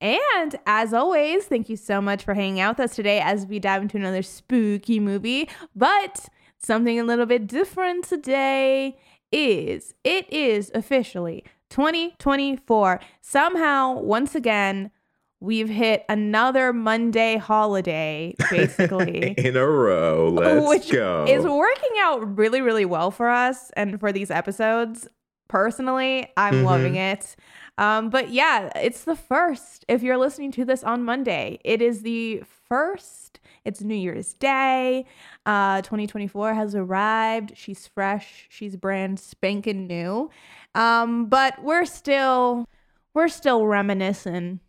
And as always, thank you so much for hanging out with us today as we dive into another spooky movie. But something a little bit different today is it is officially 2024. Somehow, once again, we've hit another Monday holiday, basically. In a row. Let's which go. is working out really, really well for us and for these episodes. Personally, I'm Mhm. loving it. Um, but yeah, it's the first. If you're listening to this on Monday, it is the first. It's New Year's Day. Uh, 2024 has arrived. She's fresh. She's brand spanking new. Um, but we're still, we're still reminiscing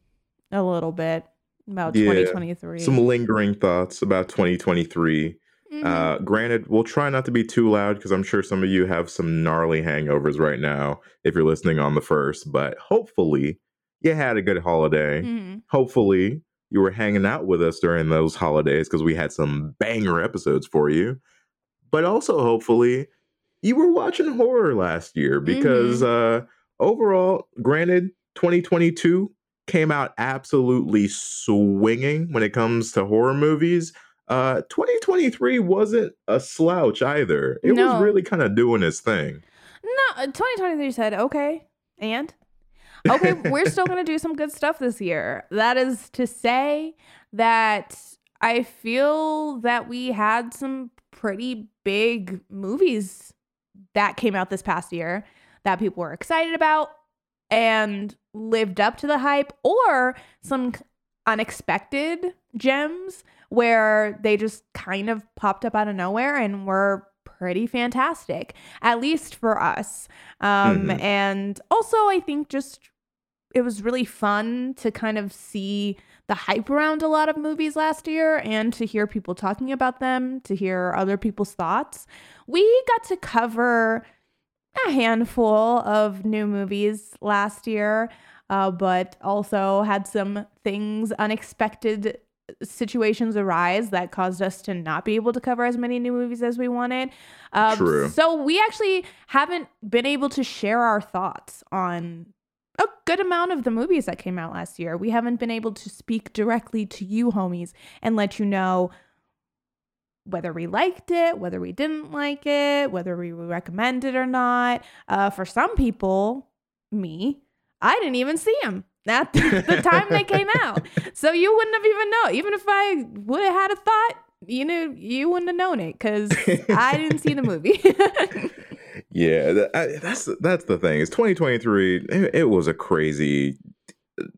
a little bit about Yeah. 2023. Some lingering thoughts about 2023. Mhm. Uh, granted, we'll try not to be too loud because I'm sure some of you have some gnarly hangovers right now if you're listening on the first, but hopefully you had a good holiday. Mhm. Hopefully you were hanging out with us during those holidays because we had some banger episodes for you. But also, hopefully, you were watching horror last year because uh, overall, granted, 2022 came out absolutely swinging when it comes to horror movies. Uh, 2023 wasn't a slouch either. It No. was really kind of doing its thing. No, uh, 2023 said, okay, and? Okay, we're still going to do some good stuff this year. That is to say that I feel that we had some pretty big movies that came out this past year that people were excited about and lived up to the hype, or some unexpected gems where they just kind of popped up out of nowhere and were pretty fantastic, at least for us. Um, Mhm. And also, I think just it was really fun to kind of see the hype around a lot of movies last year and to hear people talking about them, to hear other people's thoughts. We got to cover a handful of new movies last year, uh, but also had some things, unexpected situations arise that caused us to not be able to cover as many new movies as we wanted. Um, True. So we actually haven't been able to share our thoughts on a good amount of the movies that came out last year. We haven't been able to speak directly to you, homies, and let you know whether we liked it, whether we didn't like it, whether we recommend it or not. Uh, for some people, me, I didn't even see them at the time they came out. So you wouldn't have even known. Even if I would have had a thought, you know, you wouldn't have known it because I didn't see the movie. Yeah, that, I, that's that's the thing. It's 2023. It, it was a crazy,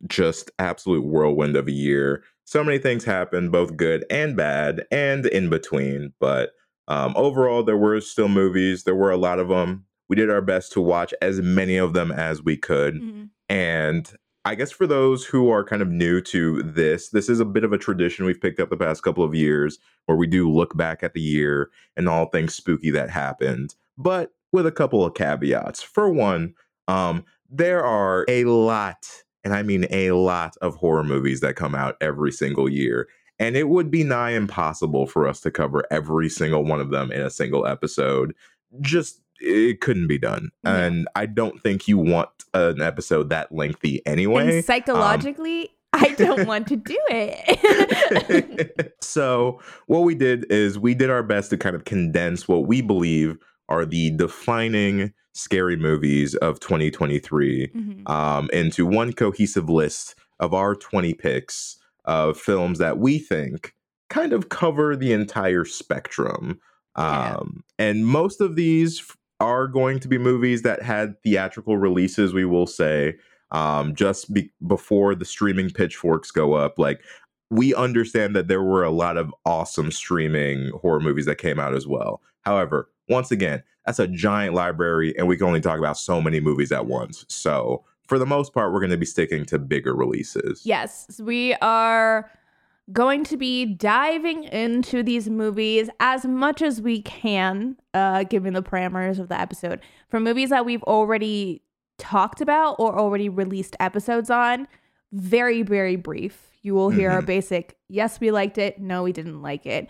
just absolute whirlwind of a year. So many things happened, both good and bad, and in between. But um, overall, there were still movies. There were a lot of them. We did our best to watch as many of them as we could. Mhm. And I guess for those who are kind of new to this, this is a bit of a tradition we've picked up the past couple of years where we do look back at the year and all things spooky that happened, but with a couple of caveats. For one, um, there are a lot, and I mean a lot of horror movies that come out every single year. And it would be nigh impossible for us to cover every single one of them in a single episode. Just it couldn't be done. Yeah. And I don't think you want an episode that lengthy anyway. and psychologically, I don't want to do it. so what we did is we did our best to kind of condense what we believe are the defining scary movies of 2023 Mhm. um, into one cohesive list of our 20 picks of films that we think kind of cover the entire spectrum. Yeah. Um, and most of these are going to be movies that had theatrical releases, we will say, um, just be- before the streaming pitchforks go up. Like, we understand that there were a lot of awesome streaming horror movies that came out as well. However, once again, that's a giant library, and we can only talk about so many movies at once. So, for the most part, we're going to be sticking to bigger releases. Yes, we are going to be diving into these movies as much as we can, uh, given the parameters of the episode. For movies that we've already talked about or already released episodes on, very, very brief. You will hear a Mhm. basic, yes, we liked it, no, we didn't like it.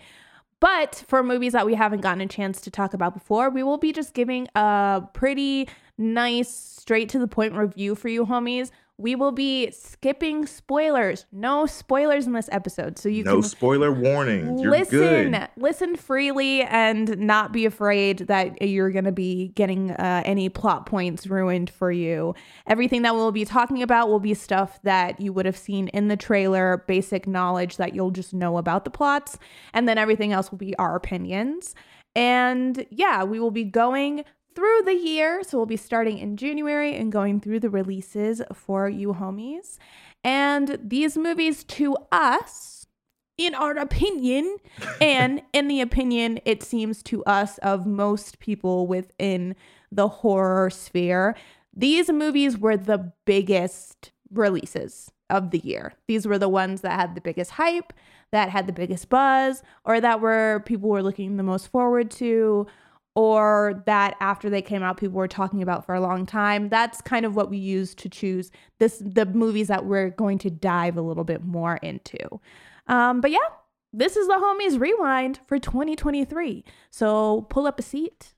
But for movies that we haven't gotten a chance to talk about before, we will be just giving a pretty nice, straight to the point review for you homies. We will be skipping spoilers. No spoilers in this episode. So you no can spoiler warnings. You're listen good. listen freely and not be afraid that you're going to be getting uh, any plot points ruined for you everything that we'll be talking about will be stuff that you would have seen in the trailer basic knowledge that you'll just know about the plots and then everything else will be our opinions and yeah we will be going through the year. So we'll be starting in january and going through the releases for you homies. And these movies to us in our opinion and in the opinion it seems to us of most people within the horror sphere these movies were the biggest releases of the year. These were the ones that had the biggest hype that had the biggest buzz or that were people were looking the most forward to or that after they came out people were talking about for a long time that's kind of what we use to choose this the movies that we're going to dive a little bit more into um, but yeah, this is the homies rewind for 2023. So pull up a seat,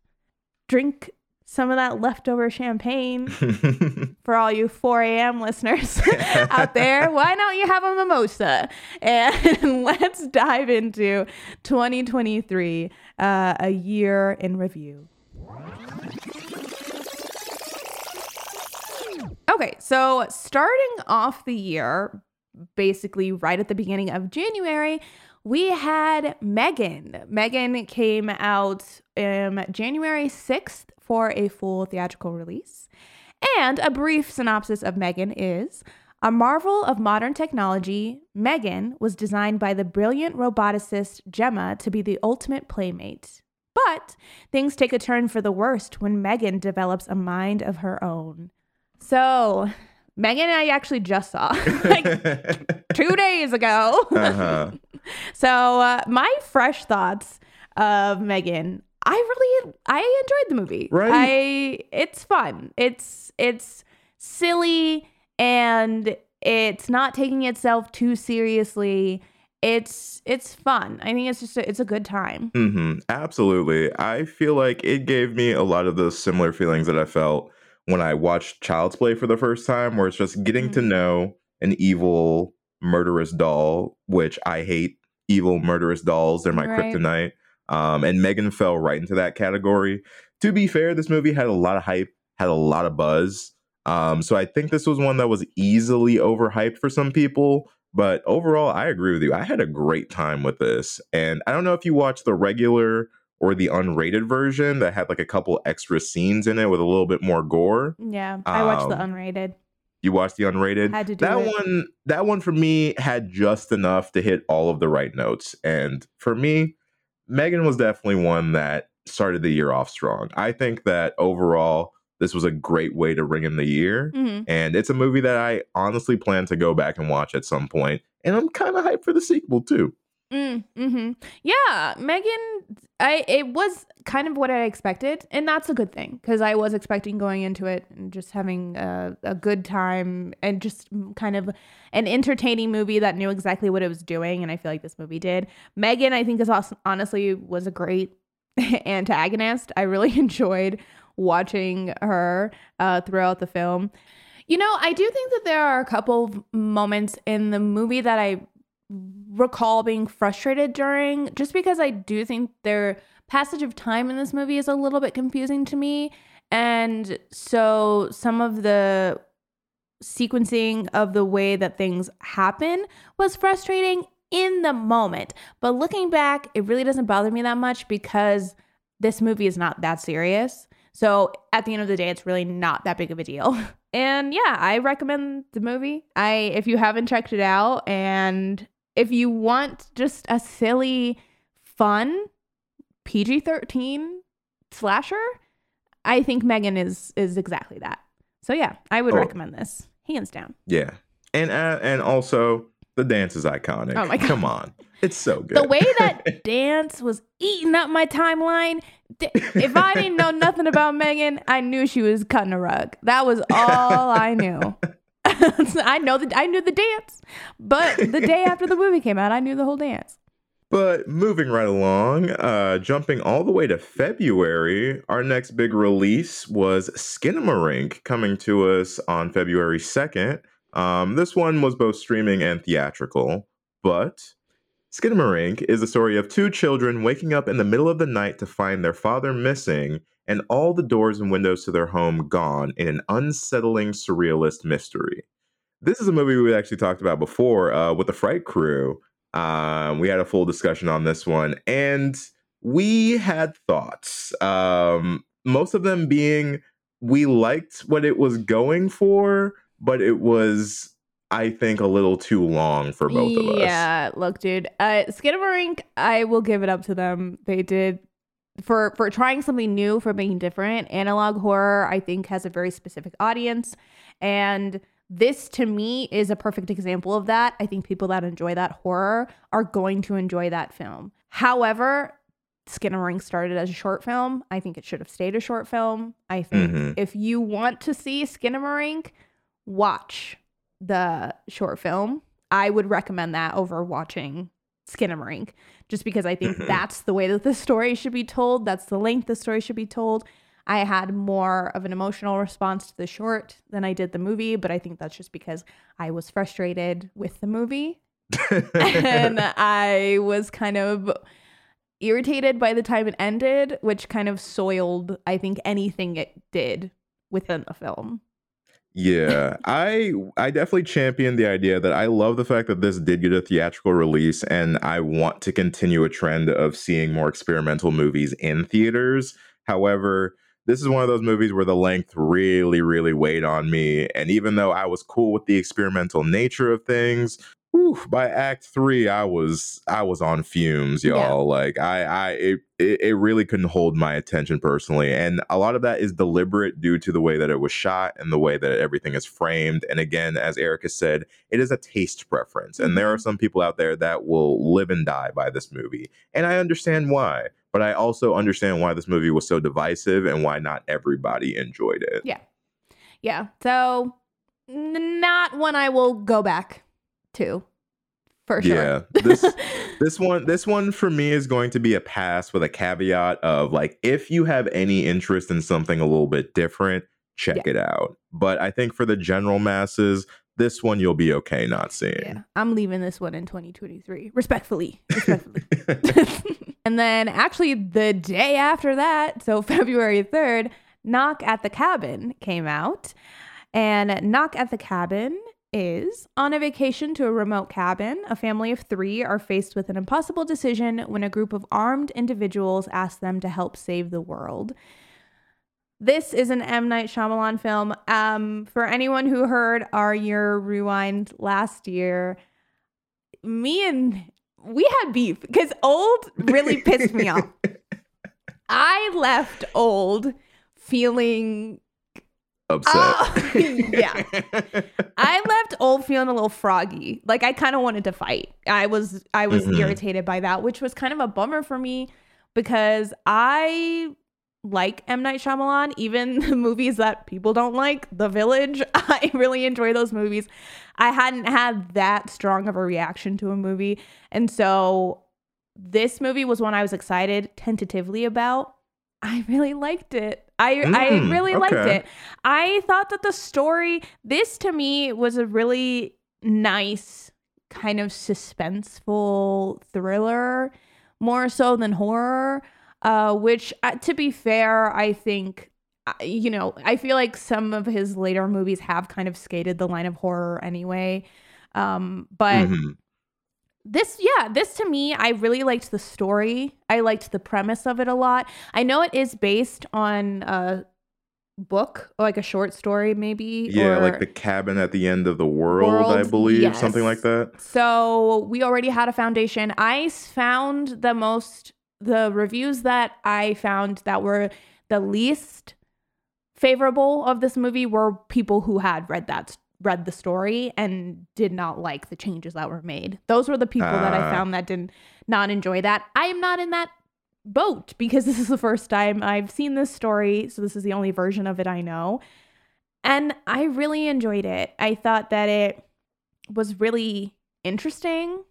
drink some of that leftover champagne for all you 4 a.m. listeners out there. Why don't you have a mimosa? And let's dive into 2023, uh, a year in review. Okay, so starting off the year, basically right at the beginning of January, we had Megan. Megan came out um, January 6th for a full theatrical release. And a brief synopsis of Megan is a marvel of modern technology, Megan was designed by the brilliant roboticist Gemma to be the ultimate playmate. But things take a turn for the worst when Megan develops a mind of her own. So, Megan and I actually just saw like two days ago. uh-huh. So, uh, my fresh thoughts of Megan, I really I enjoyed the movie. Right. I it's fun. It's it's silly and it's not taking itself too seriously. It's it's fun. I think it's just a, it's a good time. hmm Absolutely. I feel like it gave me a lot of those similar feelings that I felt when I watched Child's Play for the first time, where it's just getting to Mhm. know an evil, murderous doll, which I hate evil, murderous dolls. They're my Right. kryptonite. Um, and Megan fell right into that category. To be fair, this movie had a lot of hype, had a lot of buzz. Um, so I think this was one that was easily overhyped for some people. But overall, I agree with you. I had a great time with this. And I don't know if you watched the regular or the unrated version that had like a couple extra scenes in it with a little bit more gore. Yeah, I watched the Um, unrated. You watched the unrated? Had to do that it. one that one for me had just enough to hit all of the right notes. And for me, Megan was definitely one that started the year off strong. I think that overall this was a great way to ring in the year. Mhm. And it's a movie that I honestly plan to go back and watch at some point. And I'm kind of hyped for the sequel too. Mm, hmm Yeah, Megan. I it was kind of what I expected, and that's a good thing because I was expecting going into it and just having a, a good time and just kind of an entertaining movie that knew exactly what it was doing, and I feel like this movie did. Megan, I think, is also, honestly was a great antagonist. I really enjoyed watching her uh, throughout the film. You know, I do think that there are a couple moments in the movie that I recall being frustrated during just because I do think their passage of time in this movie is a little bit confusing to me. And so some of the sequencing of the way that things happen was frustrating in the moment. But looking back, it really doesn't bother me that much because this movie is not that serious. So at the end of the day, it's really not that big of a deal. And yeah, I recommend the movie. I if you haven't checked it out and if you want just a silly, fun PG-13 slasher, I think Megan is is exactly that. So yeah, I would Oh. recommend this hands down. Yeah, and uh, and also the dance is iconic. Oh my God. Come on, it's so good. The way that dance was eating up my timeline. If I didn't know nothing about Megan, I knew she was cutting a rug. That was all I knew. I know that I knew the dance, but the day after the movie came out, I knew the whole dance. But moving right along, uh, jumping all the way to February, our next big release was Skinamarink coming to us on February 2nd. Um, this one was both streaming and theatrical, but Skinamarink is the story of two children waking up in the middle of the night to find their father missing and all the doors and windows to their home gone in an unsettling surrealist mystery. This is a movie we actually talked about before uh, with the Fright Crew. Um, we had a full discussion on this one, and we had thoughts. Um, most of them being we liked what it was going for, but it was, I think, a little too long for both of us. Yeah, look, dude. Uh, Skinamarink, I will give it up to them. They did for for trying something new, for being different. Analog horror, I think, has a very specific audience, and this to me is a perfect example of that. I think people that enjoy that horror are going to enjoy that film. However, Skinamarink started as a short film. I think it should have stayed a short film. I think Mhm. if you want to see Skinamarink, watch the short film. I would recommend that over watching Skinamarink, just because I think Mhm. that's the way that the story should be told. That's the length the story should be told. I had more of an emotional response to the short than I did the movie, but I think that's just because I was frustrated with the movie and I was kind of irritated by the time it ended, which kind of soiled, I think, anything it did within the film. Yeah, I I definitely champion the idea that I love the fact that this did get a theatrical release and I want to continue a trend of seeing more experimental movies in theaters. However, this is one of those movies where the length really really weighed on me. And even though I was cool with the experimental nature of things, whew, by act 3 I was I was on fumes, y'all. Like I I it, it really couldn't hold my attention personally and a lot of that is deliberate due to the way that it was shot and the way that everything is framed and again as erica said it is a taste preference and there are mm-hmm. some people out there that will live and die by this movie and i understand why but i also understand why this movie was so divisive and why not everybody enjoyed it Yeah. Yeah. So, not one I will go back to for sure. Yeah, this- this one this one for me is going to be a pass with a caveat of like if you have any interest in something a little bit different check it out but i think for the general masses this one you'll be okay not seeing yeah. I'm leaving this one in 2023. Respectfully. Respectfully. and then actually the day after that, so February 3rd, Knock at the Cabin came out. And Knock at the Cabin is on a vacation to a remote cabin. A family of three are faced with an impossible decision when a group of armed individuals ask them to help save the world. This is an M. Night Shyamalan film. Um, for anyone who heard our year rewind last year, me and we had beef because old really pissed me off. I left old feeling upset Oh, yeah. I left old feeling a little froggy. Like I kind of wanted to fight. I was I was Mhm. irritated by that, which was kind of a bummer for me because I like M Night Shyamalan, even the movies that people don't like, The Village. I really enjoy those movies. I hadn't had that strong of a reaction to a movie, and so this movie was one I was excited tentatively about. I really liked it. I I Mm, really liked it. I thought that the story, this to me was a really nice kind of suspenseful thriller, more so than horror. Uh, which, uh, to be fair, I think, uh, you know, I feel like some of his later movies have kind of skated the line of horror anyway. Um, but Mhm. This yeah this to me i really liked the story. I liked the premise of it a lot. I know it is based on a book like a short story maybe yeah like the cabin at the end of the world, i World, believe something like that. So we already had a foundation. I found the most the reviews that i found that were the least favorable of this movie were people who had read that read the story and did not like the changes that were made. Those were the people that I Ah. found that did not enjoy that. I am not in that boat because this is the first time I've seen this story, so this is the only version of it I know. And I really enjoyed it. I thought that it was really interesting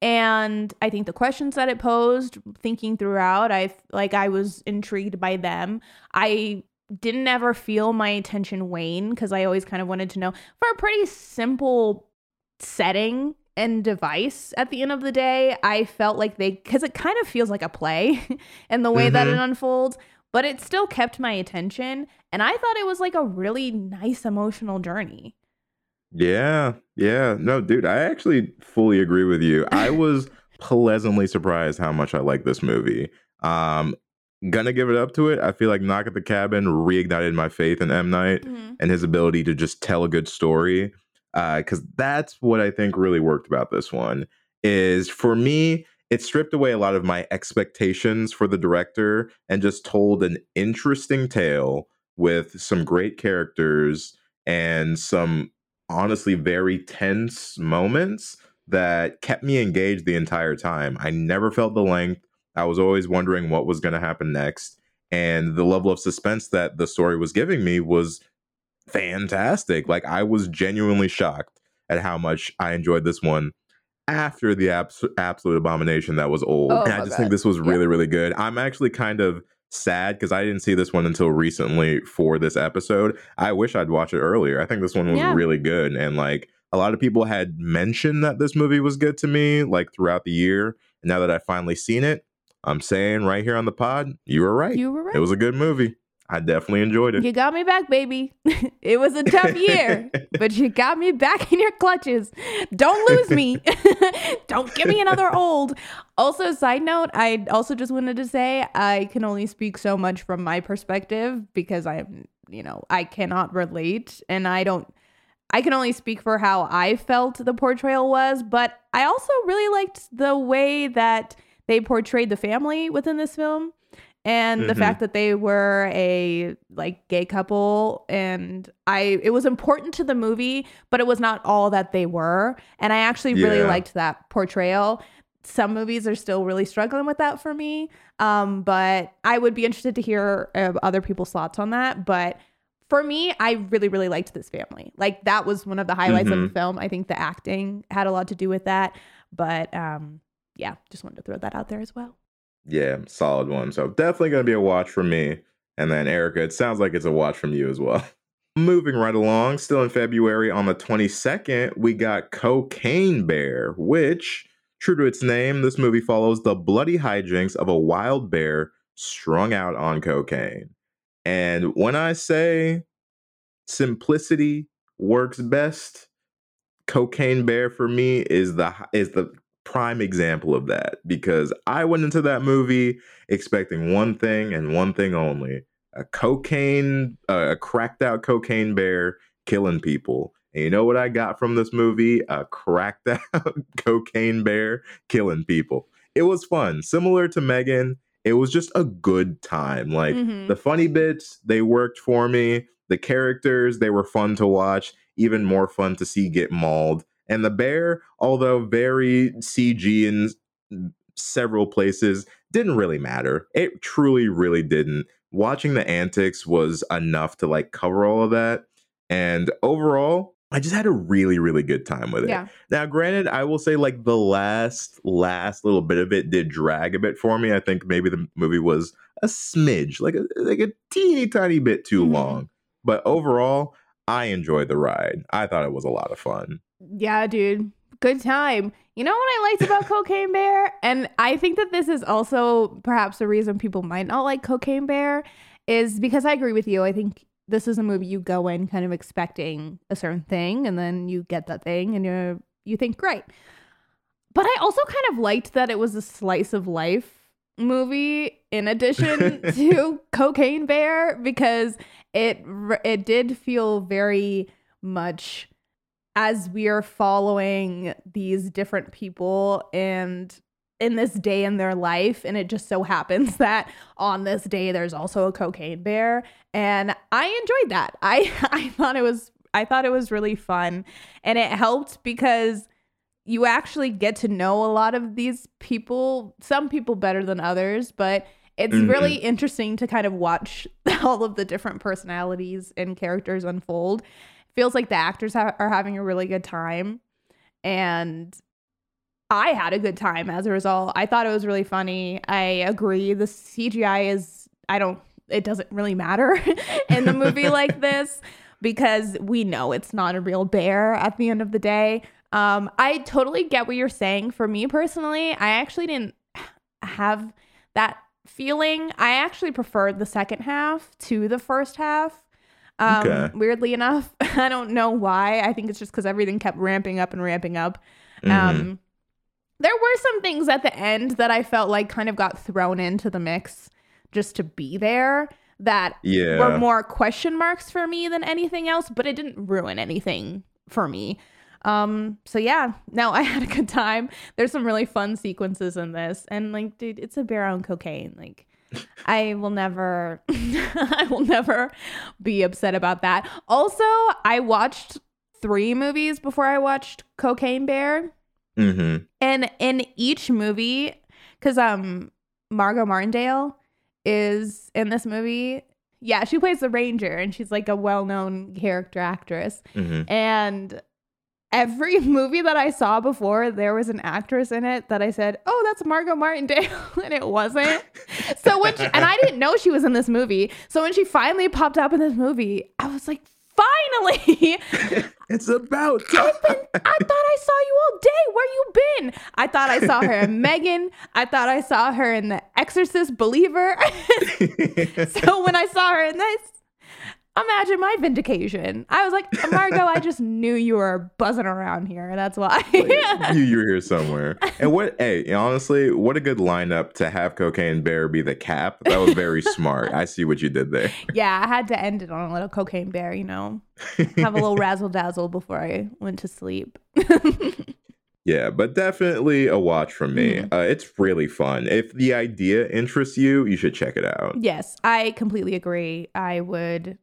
and I think the questions that it posed, thinking throughout, I like I was intrigued by them. I didn't ever feel my attention wane because I always kind of wanted to know for a pretty simple setting and device at the end of the day. I felt like they because it kind of feels like a play in the way that it unfolds, but it still kept my attention, and I thought it was like a really nice emotional journey. Yeah, yeah. No, dude, I actually fully agree with you. I was pleasantly surprised how much I like this movie. Um, gonna give it up to it. I feel like Knock at the Cabin reignited my faith in M Night and his ability to just tell a good story. Uh, because that's what I think really worked about this one. Is for me, it stripped away a lot of my expectations for the director and just told an interesting tale with some great characters and some honestly very tense moments that kept me engaged the entire time. I never felt the length. I was always wondering what was going to happen next. And the level of suspense that the story was giving me was fantastic. Like, I was genuinely shocked at how much I enjoyed this one after the abs- absolute abomination that was old. Oh and I just think this was Yeah. really, really good. I'm actually kind of sad because I didn't see this one until recently for this episode. I wish I'd watched it earlier. I think this one was Yeah. really good. And like a lot of people had mentioned that this movie was good to me like throughout the year. And now that I've finally seen it, I'm saying right here on the pod, you were right. You were right. It was a good movie. I definitely enjoyed it. You got me back, baby. it was a tough year, but you got me back in your clutches. Don't lose me. Don't give me another old. Also, side note, I also just wanted to say I can only speak so much from my perspective because I'm, you know, I cannot relate and I don't I can only speak for how I felt the portrayal was, but I also really liked the way that they portrayed the family within this film and the Mhm. fact that they were a like gay couple and I it was important to the movie, but it was not all that they were. And I actually really Yeah. liked that portrayal. Some movies are still really struggling with that for me. Um, but I would be interested to hear uh, other people's thoughts on that. But for me, I really, really liked this family. Like that was one of the highlights of the Mhm. film. I think the acting had a lot to do with that. But um, yeah, just wanted to throw that out there as well. Yeah, solid one. So definitely going to be a watch from me. And then Erica, it sounds like it's a watch from you as well. Moving right along, still in February on the 22nd, we got Cocaine Bear, which, true to its name, this movie follows the bloody hijinks of a wild bear strung out on cocaine. And when I say simplicity works best, Cocaine Bear for me is the is the prime example of that because I went into that movie expecting one thing and one thing only: a cocaine, uh, a cracked out cocaine bear killing people. And you know what I got from this movie? A cracked out cocaine bear killing people. It was fun, similar to Megan. It was just a good time. Like Mhm. the funny bits, they worked for me. The characters, they were fun to watch, even more fun to see get mauled. And the bear, although very CG in several places, didn't really matter. It truly, really didn't. Watching the antics was enough to like cover all of that. And overall, I just had a really, really good time with it. Yeah. Now, granted, I will say like the last last little bit of it did drag a bit for me. I think maybe the movie was a smidge, like a like a teeny tiny bit too Mhm. long. But overall, I enjoyed the ride. I thought it was a lot of fun. Yeah, dude. Good time. You know what I liked about Cocaine Bear? And I think that this is also perhaps the reason people might not like Cocaine Bear is because I agree with you. I think this is a movie you go in kind of expecting a certain thing and then you get that thing and you're you think great. But I also kind of liked that it was a slice of life movie in addition to Cocaine Bear because it it did feel very much as we are following these different people and in this day in their life and it just so happens that on this day there's also a cocaine bear and I enjoyed that. I I thought it was I thought it was really fun and it helped because you actually get to know a lot of these people, some people better than others, but it's Mhm. really interesting to kind of watch all of the different personalities and characters unfold. Feels like the actors ha- are having a really good time and I had a good time as a result. I thought it was really funny. I agree. The CGI is, I don't, it doesn't really matter in the movie like this because we know it's not a real bear at the end of the day. Um, I totally get what you're saying. For me personally, I actually didn't have that feeling. I actually preferred the second half to the first half. Um, Okay. Weirdly enough, I don't know why. I think it's just because everything kept ramping up and ramping up. Mhm. Um, there were some things at the end that I felt like kind of got thrown into the mix just to be there that yeah. were more question marks for me than anything else, but it didn't ruin anything for me. Um, so yeah, no, I had a good time. There's some really fun sequences in this, and like, dude, it's a bear on cocaine. Like, I will never, I will never be upset about that. Also, I watched three movies before I watched Cocaine Bear. Mhm. And in each movie, because um Margot Martindale is in this movie. Yeah, she plays the ranger and she's like a well-known character actress. Mhm. And every movie that I saw before, there was an actress in it that I said, "Oh, that's Margot Martindale," and it wasn't. So when she, and I didn't know she was in this movie. So when she finally popped up in this movie, I was like, "Finally!" It's about I've been, I thought I saw you all day. Where you been? I thought I saw her in Megan. I thought I saw her in The Exorcist Believer. so when I saw her in this, imagine my vindication. I was like, Margot, I just knew you were buzzing around here. That's why. you you were here somewhere. And what hey, honestly, what a good lineup to have Cocaine Bear be the cap. That was very smart. I see what you did there. yeah, I had to end it on a little cocaine bear, you know, have a little razzle dazzle before I went to sleep. Yeah, but definitely a watch from me. Mhm. Uh, it's really fun. If the idea interests you, you should check it out. Yes, I completely agree. I would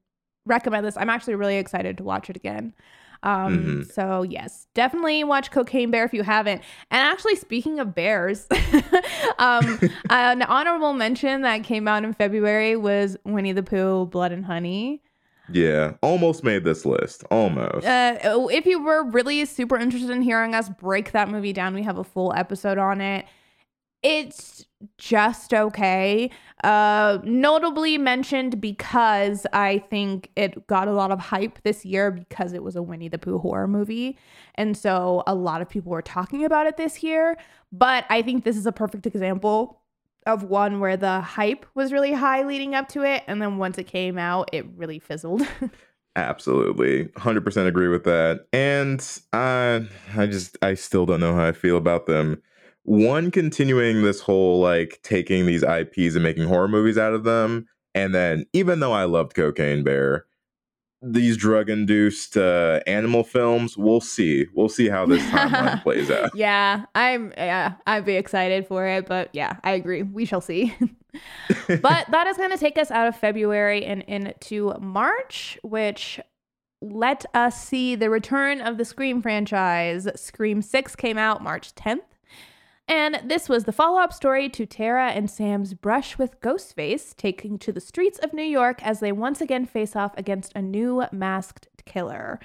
recommend this. I'm actually really excited to watch it again. Um, Mhm. so yes, definitely watch Cocaine Bear if you haven't. And actually, speaking of bears, um, an honorable mention that came out in February was Winnie the Pooh, Blood and Honey. Yeah, almost made this list. Almost. Uh, if you were really super interested in hearing us break that movie down, we have a full episode on it. It's just okay. Uh, notably mentioned because I think it got a lot of hype this year because it was a Winnie the Pooh horror movie. And so a lot of people were talking about it this year. But I think this is a perfect example of one where the hype was really high leading up to it. And then once it came out, it really fizzled. Absolutely. 100% agree with that. And I, I just, I still don't know how I feel about them. One, continuing this whole like taking these IPs and making horror movies out of them. And then, even though I loved Cocaine Bear, these drug induced uh, animal films, we'll see. We'll see how this timeline plays out. yeah, I'm yeah, I'd be excited for it, but yeah, I agree. We shall see. but that is going to take us out of February and into March, which let us see the return of the Scream franchise. Scream 6 came out March 10th. And this was the follow up story to Tara and Sam's brush with Ghostface, taking to the streets of New York as they once again face off against a new masked killer.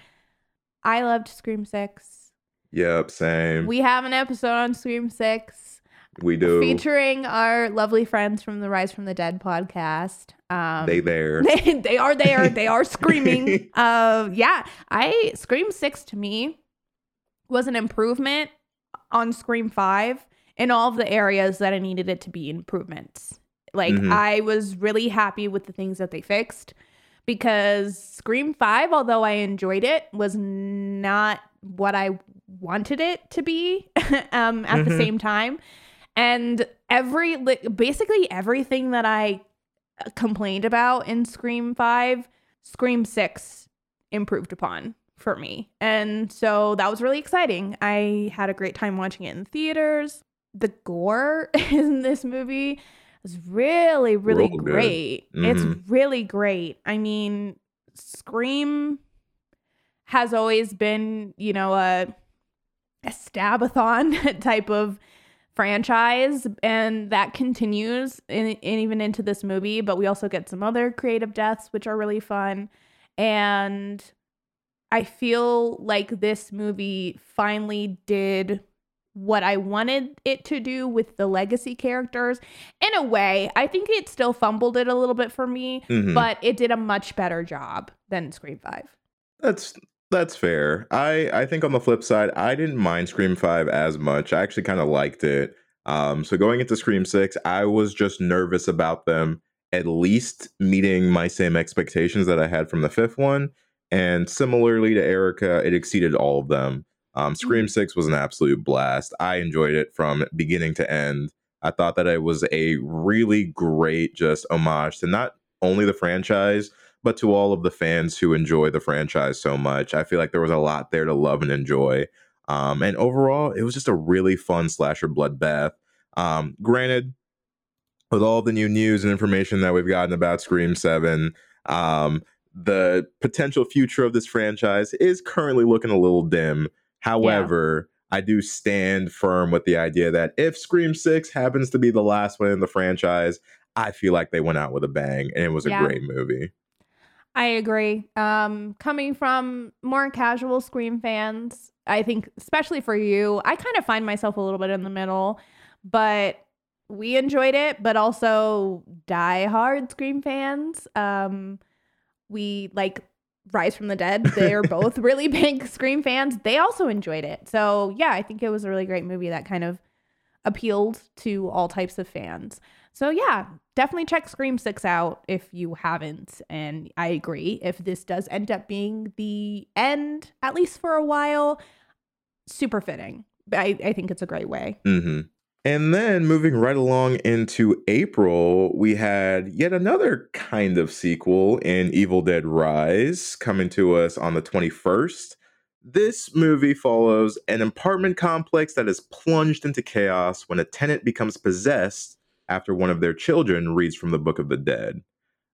I loved Scream 6. Yep, same. We, have an episode on Scream 6 We do. featuring our lovely friends from the Rise from the Dead podcast. Um, they there. they, they are there. They are screaming. uh, yeah, I Scream 6 to me was an improvement on Scream 5 in all of the areas that I needed it to be improvements. Like Mhm. I was really happy with the things that they fixed because Scream 5, although I enjoyed it, was not what I wanted it to be um, at the Mhm. same time. And every like, basically everything that I complained about in Scream 5, Scream 6 improved upon for me. And so that was really exciting. I had a great time watching it in theaters. The gore in this movie is really, really Real great. Mhm. It's really great. I mean, Scream has always been, you know, a a stabathon type of franchise and that continues in, in even into this movie but we also get some other creative deaths which are really fun and i feel like this movie finally did what i wanted it to do with the legacy characters in a way i think it still fumbled it a little bit for me Mhm. but it did a much better job than scream 5 That's that's fair. I I think on the flip side, I didn't mind Scream 5 as much. I actually kind of liked it. Um so going into Scream 6, I was just nervous about them at least meeting my same expectations that I had from the fifth one. And similarly to Erica, it exceeded all of them. Um, Scream 6 was an absolute blast. I enjoyed it from beginning to end. I thought that it was a really great just homage to not only the franchise, but to all of the fans who enjoy the franchise so much. I feel like there was a lot there to love and enjoy. Um, and overall, it was just a really fun slasher bloodbath. Um, granted, with all the new news and information that we've gotten about Scream 7, um, the potential future of this franchise is currently looking a little dim. However, I do stand firm with the idea that if Scream 6 happens to be the last one in the franchise, I feel like they went out with a bang and it was a Yeah. great movie. I agree. Um, coming from more casual Scream fans, I think, especially for you, I kind of find myself a little bit in the middle, but we enjoyed it, but also die-hard Scream fans. Um, we like Rise from the Dead. They're both really big Scream fans. They also enjoyed it. So, yeah, I think it was a really great movie that kind of appealed to all types of fans. So yeah, definitely check Scream 6 out if you haven't. And I agree, if this does end up being the end, at least for a while, super fitting. I, I think it's a great way. hmm And then moving right along into April, we had yet another kind of sequel in Evil Dead Rise coming to us on the 21st. This movie follows an apartment complex that is plunged into chaos when a tenant becomes possessed after one of their children reads from the Book of the Dead.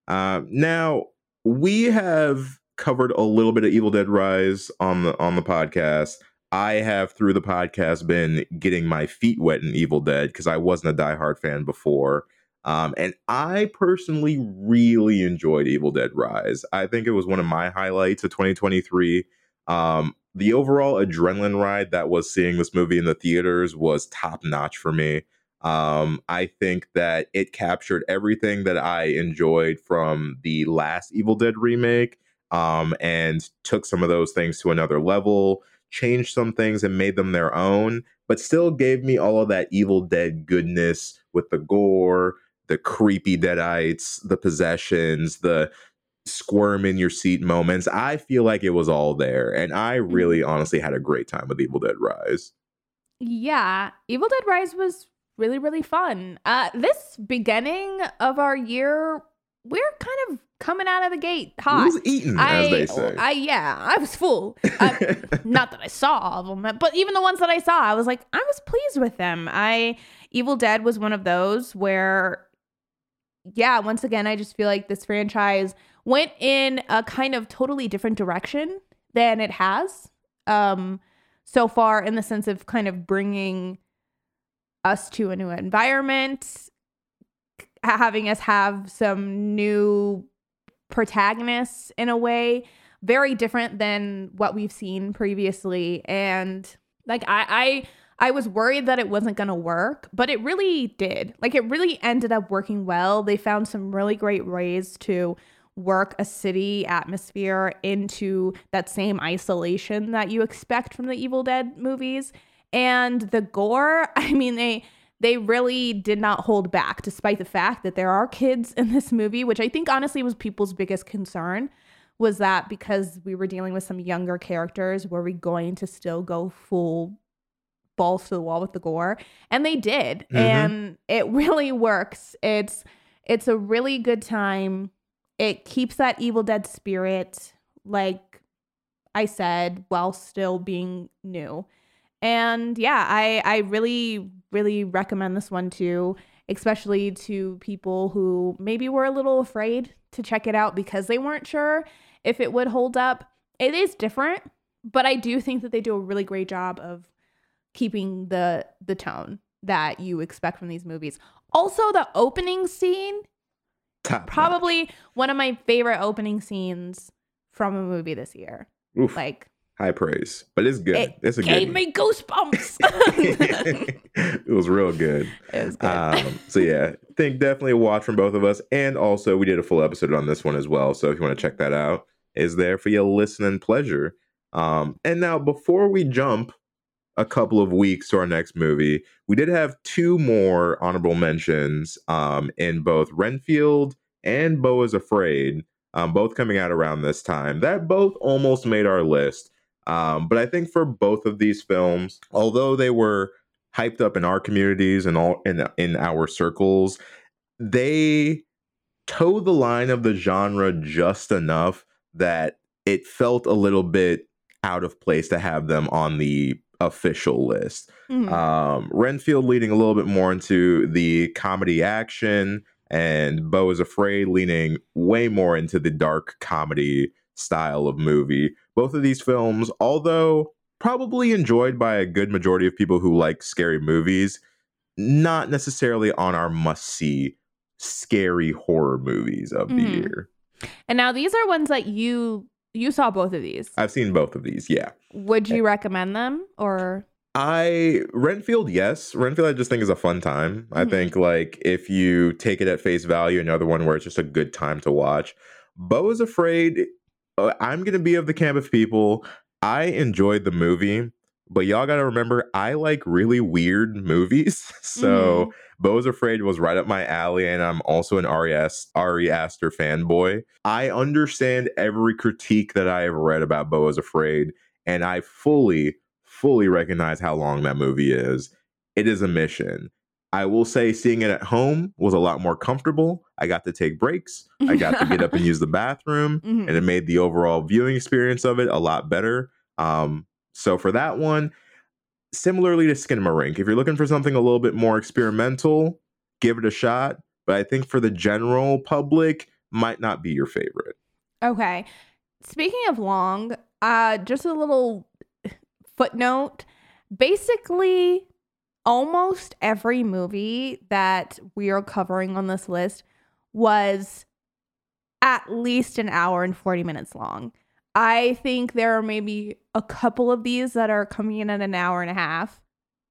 Uh, now, we have covered a little bit of Evil Dead Rise on the on the podcast. I have through the podcast been getting my feet wet in Evil Dead because I wasn't a diehard fan before. Um, and I personally really enjoyed Evil Dead Rise. I think it was one of my highlights of 2023. Um, the overall adrenaline ride that was seeing this movie in the theaters was top notch for me. Um, I think that it captured everything that I enjoyed from the last Evil Dead remake um, and took some of those things to another level changed some things and made them their own, but still gave me all of that Evil Dead goodness with the gore, the creepy deadites, the possessions, the squirm in your seat moments. I feel like it was all there. And I really honestly had a great time with Evil Dead Rise. Yeah, Evil Dead Rise was really, really fun. Uh, this beginning of our year, we're kind of coming out of the gate hot. was eating, I, as they say. I, yeah, I was full. I, not that I saw all of them, but even the ones that I saw, I was like, I was pleased with them. I Evil Dead was one of those where, yeah, once again, I just feel like this franchise went in a kind of totally different direction than it has um, so far, in the sense of kind of bringing us to a new environment, having us have some new protagonists in a way very different than what we've seen previously. And like i i i was worried that it wasn't going to work but it really did. Like it really ended up working well. They found some really great ways to work a city atmosphere into that same isolation that you expect from the evil dead movies. And the gore i mean they they really did not hold back despite the fact that there are kids in this movie which i think honestly was people's biggest concern was that because we were dealing with some younger characters were we going to still go full balls to the wall with the gore? And they did. Mhm. and it really works. It's it's a really good time. It keeps that evil dead spirit like i said while still being new. And yeah i i really really recommend this one too, especially to people who maybe were a little afraid to check it out because they weren't sure if it would hold up. It is different, but I do think that they do a really great job of keeping the the tone that you expect from these movies. Also, the opening scene Top probably one of my favorite opening scenes from a movie this year. Oof, Like high praise, but it's good. it it's a gave good. me goosebumps. it was real good. it was good. Um, so yeah, think definitely a watch from both of us, and also we did a full episode on this one as well. So if you want to check that out, is there for your listening pleasure. Um, and now before we jump a couple of weeks to our next movie, we did have two more honorable mentions um, in both Renfield and Beau is Afraid, um, both coming out around this time. That both almost made our list. Um, but I think for both of these films, although they were hyped up in our communities and all in in our circles, they toe the line of the genre just enough that it felt a little bit out of place to have them on the official list. Mhm. Um, Renfield leading a little bit more into the comedy action, and Beau is Afraid leaning way more into the dark comedy style of movie. Both of these films, although probably enjoyed by a good majority of people who like scary movies, not necessarily on our must see scary horror movies of the Mhm. year. and now these are ones that you you saw both of these. I've seen both of these, yeah. Would you recommend them or I Renfield, yes. Renfield, I just think is a fun time. I Mhm. think like if you take it at face value, another one where it's just a good time to watch. Beau is afraid. Uh, I'm gonna be of the camp of people. I enjoyed the movie, but y'all gotta remember I like really weird movies. so Beau is Afraid was right up my alley, and I'm also an Ari, As- Ari Aster fanboy. I understand every critique that I have read about Beau is Afraid, and I fully, fully recognize how long that movie is. It is a mission. I will say seeing it at home was a lot more comfortable. I got to take breaks. I got to get up and use the bathroom, Mhm. and it made the overall viewing experience of it a lot better. Um, so for that one, similarly to Skinamarink, if you're looking for something a little bit more experimental, give it a shot. But I think for the general public, might not be your favorite. Okay. Speaking of long, uh just a little footnote. Basically, almost every movie that we are covering on this list was at least an hour and 40 minutes long. I think there are maybe a couple of these that are coming in at an hour and a half.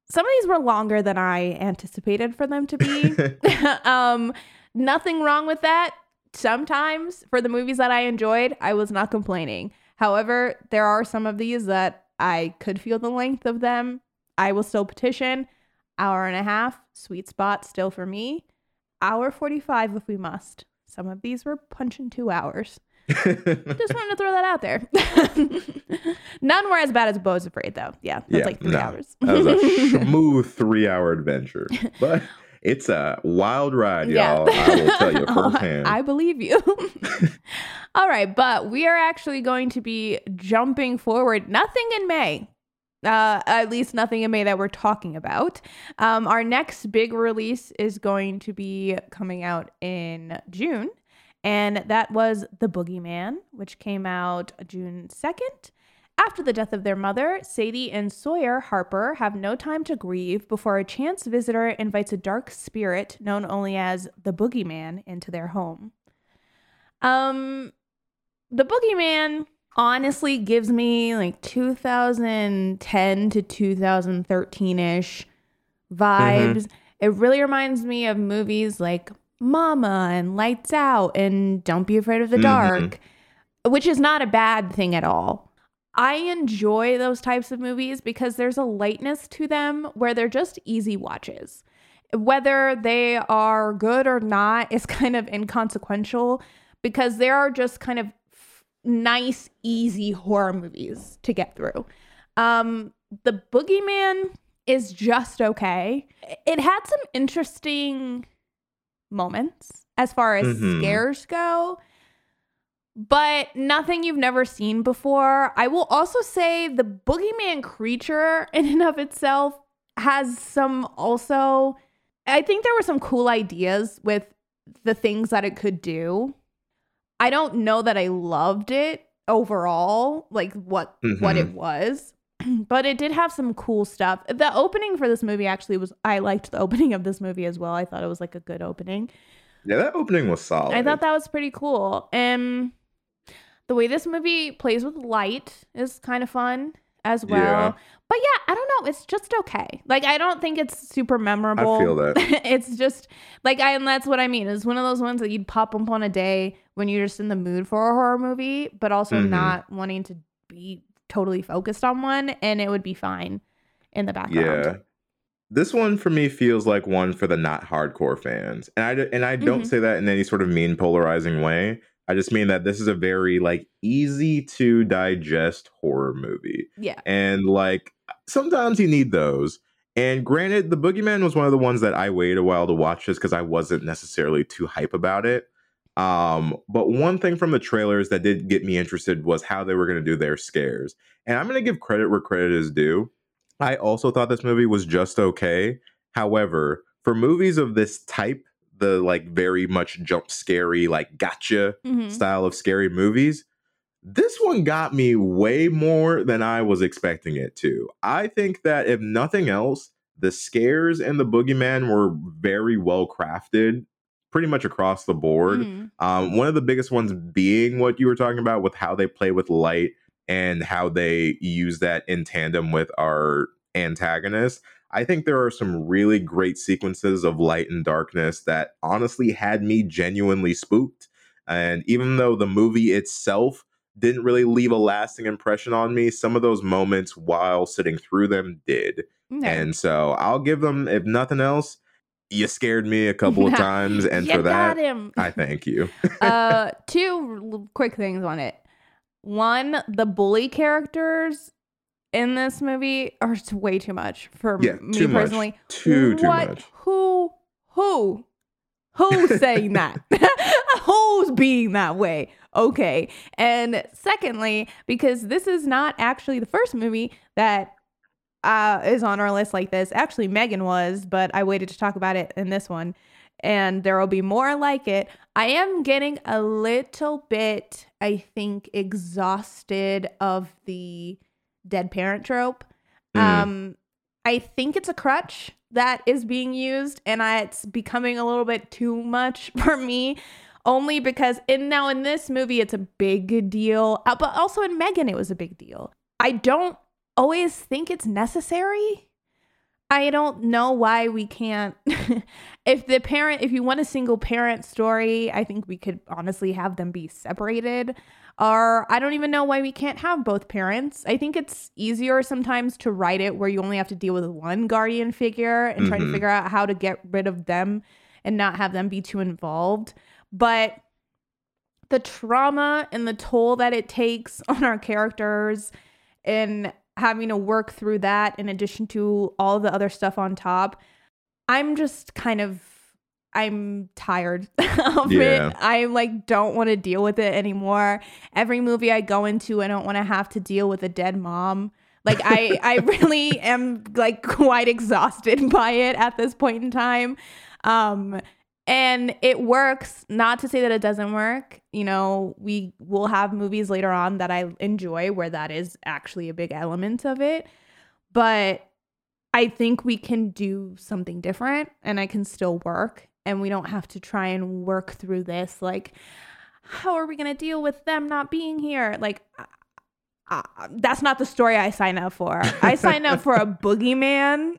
Some of these were longer than I anticipated for them to be. um, nothing wrong with that. Sometimes for the movies that I enjoyed, I was not complaining. However, there are some of these that I could feel the length of them. I will still petition. Hour and a half, sweet spot still for me. Hour 45 if we must. Some of these were punching two hours. Just wanted to throw that out there. None were as bad as Beau's Afraid, though. Yeah, that's Yeah, like three no. hours. that was a smooth three hour adventure. But it's a wild ride, y'all. I will tell you Oh, firsthand. I believe you. All right, but we are actually going to be jumping forward. Nothing in May. Uh, at least nothing in May that we're talking about. Um, our next big release is going to be coming out in June, and that was The Boogeyman, which came out June 2nd. After the death of their mother, Sadie and Sawyer Harper have no time to grieve before a chance visitor invites a dark spirit known only as the Boogeyman into their home. Um, the Boogeyman honestly gives me like 2010 to 2013 ish vibes. It really reminds me of movies like Mama and Lights Out and Don't Be Afraid of the Mhm. Dark, which is not a bad thing at all. I enjoy those types of movies because there's a lightness to them where they're just easy watches. Whether they are good or not is kind of inconsequential because there are just kind of nice, easy horror movies to get through. Um, the Boogeyman is just okay. It had some interesting moments as far as Mhm. scares go, but nothing you've never seen before. I will also say the Boogeyman creature in and of itself has some also I think there were some cool ideas with the things that it could do. I don't know that I loved it overall, like what what Mhm. it was, but it did have some cool stuff. The opening for this movie actually was I liked the opening of this movie as well. I thought it was like a good opening. Yeah, that opening was solid. I thought that was pretty cool. And the way this movie plays with light is kind of fun as well. Yeah. But yeah, I don't know. It's just okay. Like I don't think it's super memorable. I feel that. it's just like I and that's what I mean. It's one of those ones that you'd pop up on a day when you're just in the mood for a horror movie, but also Mhm. not wanting to be totally focused on one, and it would be fine in the background. Yeah. This one for me feels like one for the not hardcore fans. And I and I don't Mhm. say that in any sort of mean polarizing way. I just mean that this is a very like easy to digest horror movie. Yeah. And like sometimes you need those. And granted, The Boogeyman was one of the ones that I waited a while to watch just because I wasn't necessarily too hype about it. Um, but one thing from the trailers that did get me interested was how they were going to do their scares. And I'm going to give credit where credit is due. I also thought this movie was just okay. However, for movies of this type, the like very much jump scary, like gotcha Mhm. style of scary movies, this one got me way more than I was expecting it to. I think that if nothing else, the scares and the boogeyman were very well crafted, pretty much across the board. Mhm. Um, one of the biggest ones being what you were talking about with how they play with light and how they use that in tandem with our antagonist. I think there are some really great sequences of light and darkness that honestly had me genuinely spooked. And even though the movie itself didn't really leave a lasting impression on me, some of those moments while sitting through them did. And so I'll give them, if nothing else, you scared me a couple of times. And for that, him. I thank you. uh, two quick things on it. One, the bully characters in this movie are way too much for Yeah, me too much. personally. Too, too what? much. Who? Who? Who's saying that? Who's being that way? Okay. And secondly, because this is not actually the first movie that uh, is on our list like this. Actually, Megan was, but I waited to talk about it in this one. And there will be more like it. I am getting a little bit, I think, exhausted of the dead parent trope. Mm. Um, I think it's a crutch that is being used, and I, it's becoming a little bit too much for me. Only because in now in this movie it's a big deal, uh, but also in Megan it was a big deal. I don't always think it's necessary. I don't know why we can't. if the parent, if you want a single parent story, I think we could honestly have them be separated. Or I don't even know why we can't have both parents. I think it's easier sometimes to write it where you only have to deal with one guardian figure and try to Mhm. figure out how to get rid of them and not have them be too involved. But the trauma and the toll that it takes on our characters and having to work through that in addition to all the other stuff on top. I'm just kind of i'm tired of Yeah. it i like don't want to deal with it anymore. Every movie i go into i don't want to have to deal with a dead mom. Like i i really am like quite exhausted by it at this point in time. Um and it works not to say that it doesn't work. You know we will have movies later on that i enjoy where that is actually a big element of it. But i think we can do something different and i can still work. And we don't have to try and work through this like how are we going to deal with them not being here? Like uh, that's not the story I sign up for. I sign up for a boogeyman,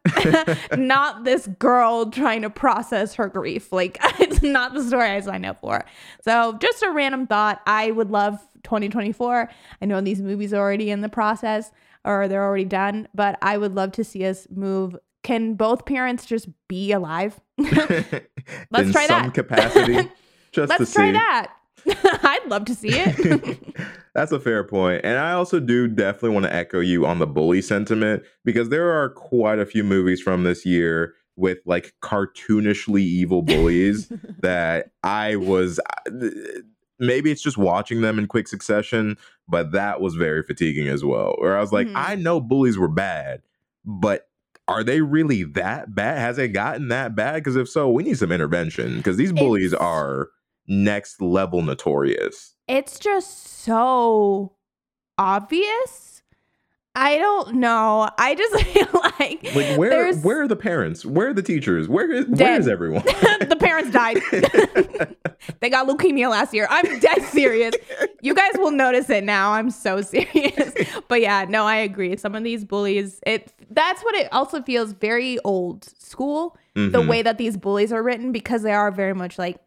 not this girl trying to process her grief. Like, it's not the story I sign up for. So, just a random thought. I would love 2024. I know these movies are already in the process or they're already done, but I would love to see us move. Can both parents just be alive? Let's in try some that. capacity. Just to Let's see. try that. I'd love to see it. That's a fair point. And I also do definitely want to echo you on the bully sentiment because there are quite a few movies from this year with like cartoonishly evil bullies that I was maybe it's just watching them in quick succession, but that was very fatiguing as well. Where I was like, Mhm. I know bullies were bad, but are they really that bad? Has it gotten that bad? Because if so, we need some intervention because these bullies It's- are next level notorious. It's just so obvious. I don't know. I just feel like, Like where there's where are the parents? Where are the teachers? Where is where Dead. is everyone? the parents died. they got leukemia last year. I'm dead serious. You guys will notice it now. I'm so serious. But yeah, no, I agree. Some of these bullies, it that's what it also feels very old school. The Mhm. way that these bullies are written because they are very much like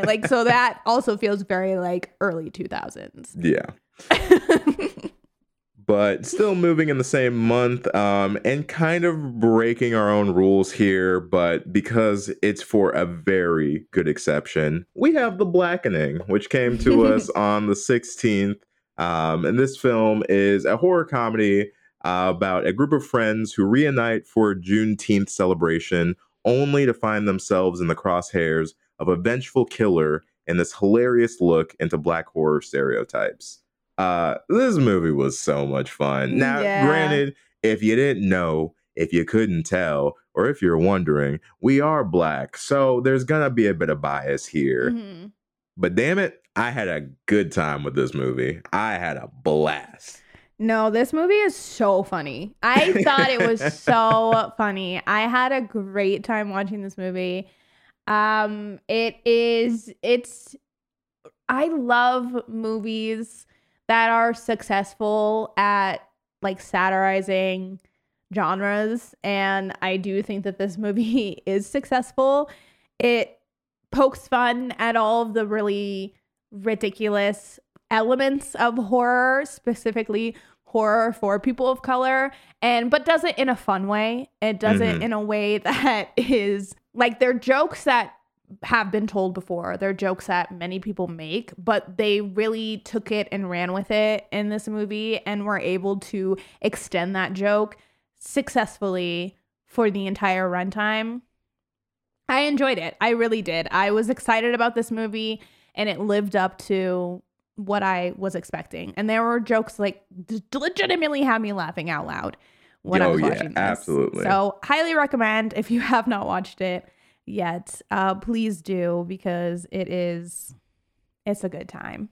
like so that also feels very like early 2000s. Yeah. but still moving in the same month um, and kind of breaking our own rules here but because it's for a very good exception we have the blackening which came to us on the 16th um, and this film is a horror comedy uh, about a group of friends who reunite for a juneteenth celebration only to find themselves in the crosshairs of a vengeful killer in this hilarious look into black horror stereotypes. Uh this movie was so much fun. Now Yeah. granted if you didn't know if you couldn't tell or if you're wondering we are black so there's gonna be a bit of bias here. Mhm. but damn it i had a good time with this movie. I had a blast No, this movie is so funny. I thought it was so funny. I had a great time watching this movie. Um it is it's I love movies that are successful at like satirizing genres and I do think that this movie is successful. It pokes fun at all of the really ridiculous elements of horror, specifically horror for people of color, and but does it in a fun way. It does it Mhm. in a way that is like they're jokes that have been told before. They're jokes that many people make, but they really took it and ran with it in this movie and were able to extend that joke successfully for the entire runtime. I enjoyed it. I really did. I was excited about this movie and it lived up to what I was expecting. And there were jokes like d- legitimately had me laughing out loud when I Oh, was yeah, watching this. absolutely. So, highly recommend if you have not watched it yet. Uh please do because it is it's a good time.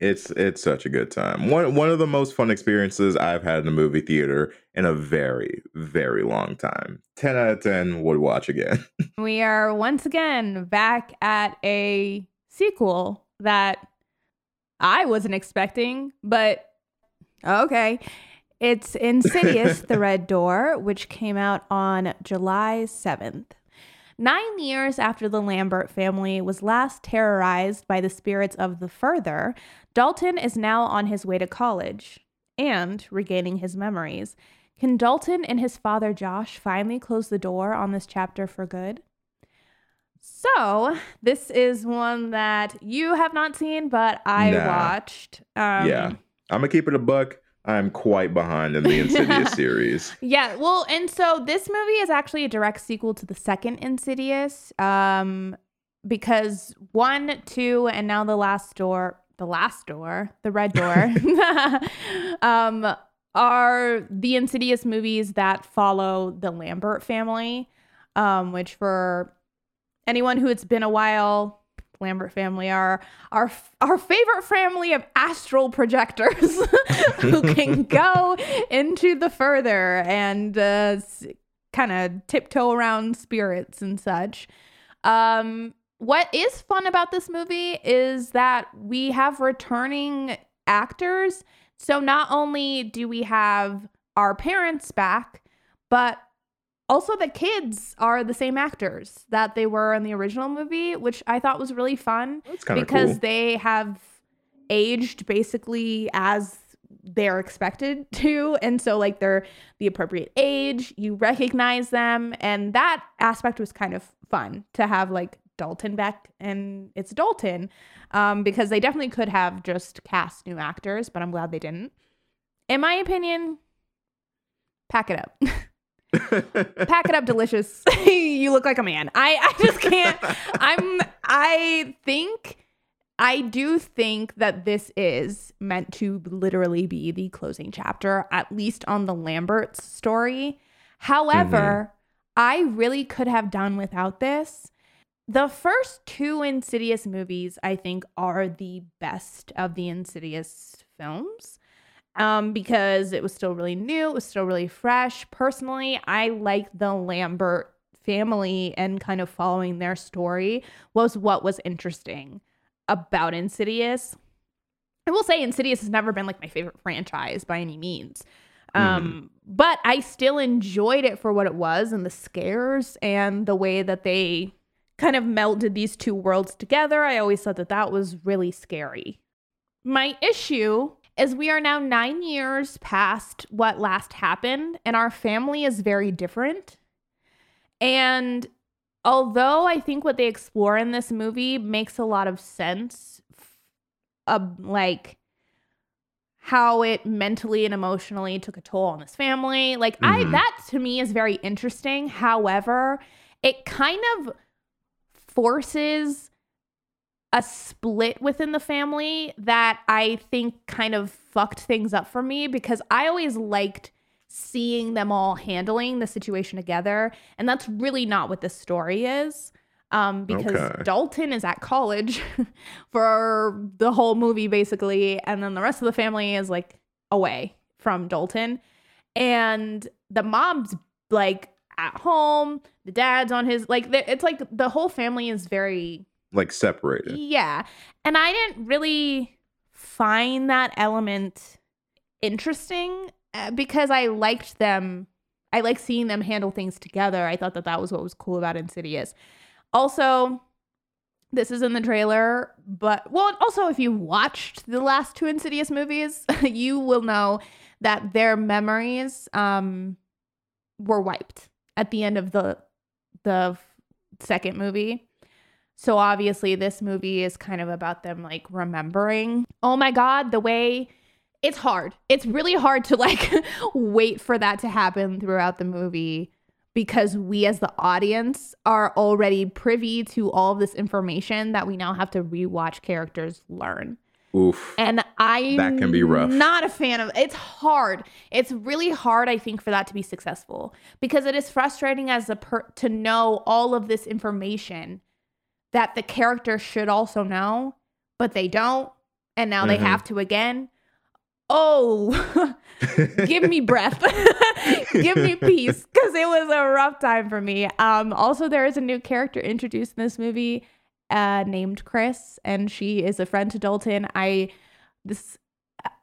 it's it's such a good time one one of the most fun experiences i've had in a movie theater in a very very long time 10 out of 10 would watch again We are once again back at a sequel that I wasn't expecting, but okay. It's Insidious The Red Door, which came out on July 7th. Nine years after the Lambert family was last terrorized by the spirits of the further, Dalton is now on his way to college and regaining his memories. Can Dalton and his father Josh finally close the door on this chapter for good? So, this is one that you have not seen, but I Nah. watched. Um, yeah i'm gonna keep it a buck i'm quite behind in the insidious series Yeah, well, and so this movie is actually a direct sequel to the second Insidious, um, because one, two, and now the last door, the last door, the red door, um, are the Insidious movies that follow the Lambert family, um, which for anyone who it's been a while. Lambert family are our our favorite family of astral projectors who can go into the further and uh, kind of tiptoe around spirits and such. Um, what is fun about this movie is that we have returning actors. So not only do we have our parents back, but also the kids are the same actors that they were in the original movie, which I thought was really fun that's because cool. they have aged basically as they're expected to. And so like they're the appropriate age you recognize them. And that aspect was kind of fun to have like dalton back and it's dalton um, because they definitely could have just cast new actors but i'm glad they didn't. In my opinion pack it up pack it up delicious. You look like a man. I i just can't. I'm i think I do think that this is meant to literally be the closing chapter, at least on the Lambert's story. However, mm-hmm. I really could have done without this. The first two Insidious movies, I think, are the best of the Insidious films um, because it was still really new, it was still really fresh. Personally, I liked the Lambert family and kind of following their story was what was interesting about Insidious. I will say Insidious has never been like my favorite franchise by any means. Um, but I still enjoyed it for what it was and the scares and the way that they kind of melded these two worlds together. I always thought that that was really scary. My issue is we are now nine years past what last happened, and our family is very different. And although I think what they explore in this movie makes a lot of sense, of like how it mentally and emotionally took a toll on this family, like I Mhm. that to me is very interesting. However, it kind of forces a split within the family that I think kind of fucked things up for me because I always liked seeing them all handling the situation together. And that's really not what this story is. Um, because Okay. Dalton is at college for the whole movie, basically. And then the rest of the family is like away from Dalton. And the mom's like at home, the dad's on his, like, it's like the whole family is very Like separated. yeah. And I didn't really find that element interesting uh, because I liked them. I like seeing them handle things together. I thought that that was what was cool about Insidious. Also, this is in the trailer, but well, also if you watched the last two Insidious movies, you will know that their memories um were wiped at the end of the the second movie. So obviously this movie is kind of about them like remembering. Oh my god, the way it's hard. It's really hard to like wait for that to happen throughout the movie because we as the audience are already privy to all of this information that we now have to rewatch characters learn. Oof. And I That can be rough. Not a fan of it's hard. It's really hard I think for that to be successful because it is frustrating as a per to know all of this information that the character should also know, but they don't and now they Mhm. have to again. Oh, give me breath. give me peace because it was a rough time for me. Um, also, there is a new character introduced in this movie uh, named Chris, and she is a friend to Dalton. I this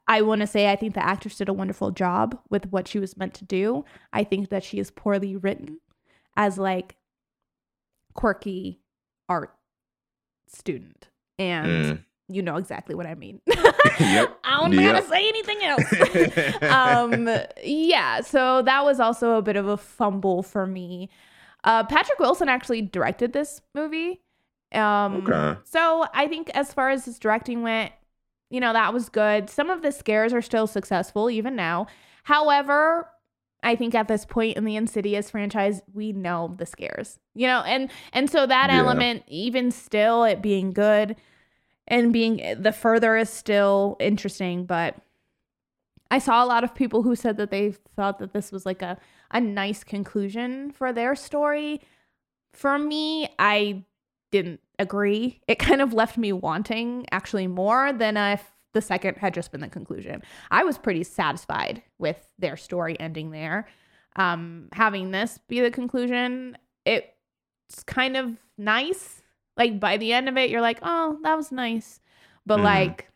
I want to say I think the actress did a wonderful job with what she was meant to do. I think that she is poorly written as like quirky art student, and Mm. you know exactly what I mean. Yep. I don't know how to say anything else. um, yeah, so that was also a bit of a fumble for me. Uh, Patrick Wilson actually directed this movie. Um, Okay. So I think as far as his directing went, you know, that was good. Some of the scares are still successful even now. However, I think at this point in the Insidious franchise, we know the scares, you know, and and so that Yeah. element, even still, it being good and being the further is still interesting. But I saw a lot of people who said that they thought that this was like a a nice conclusion for their story. For me, I didn't agree. It kind of left me wanting actually more than if the second had just been the conclusion. I was pretty satisfied with their story ending there. Um, having this be the conclusion, it's kind of nice. Like by the end of it, you're like, oh, that was nice. But Mhm. like,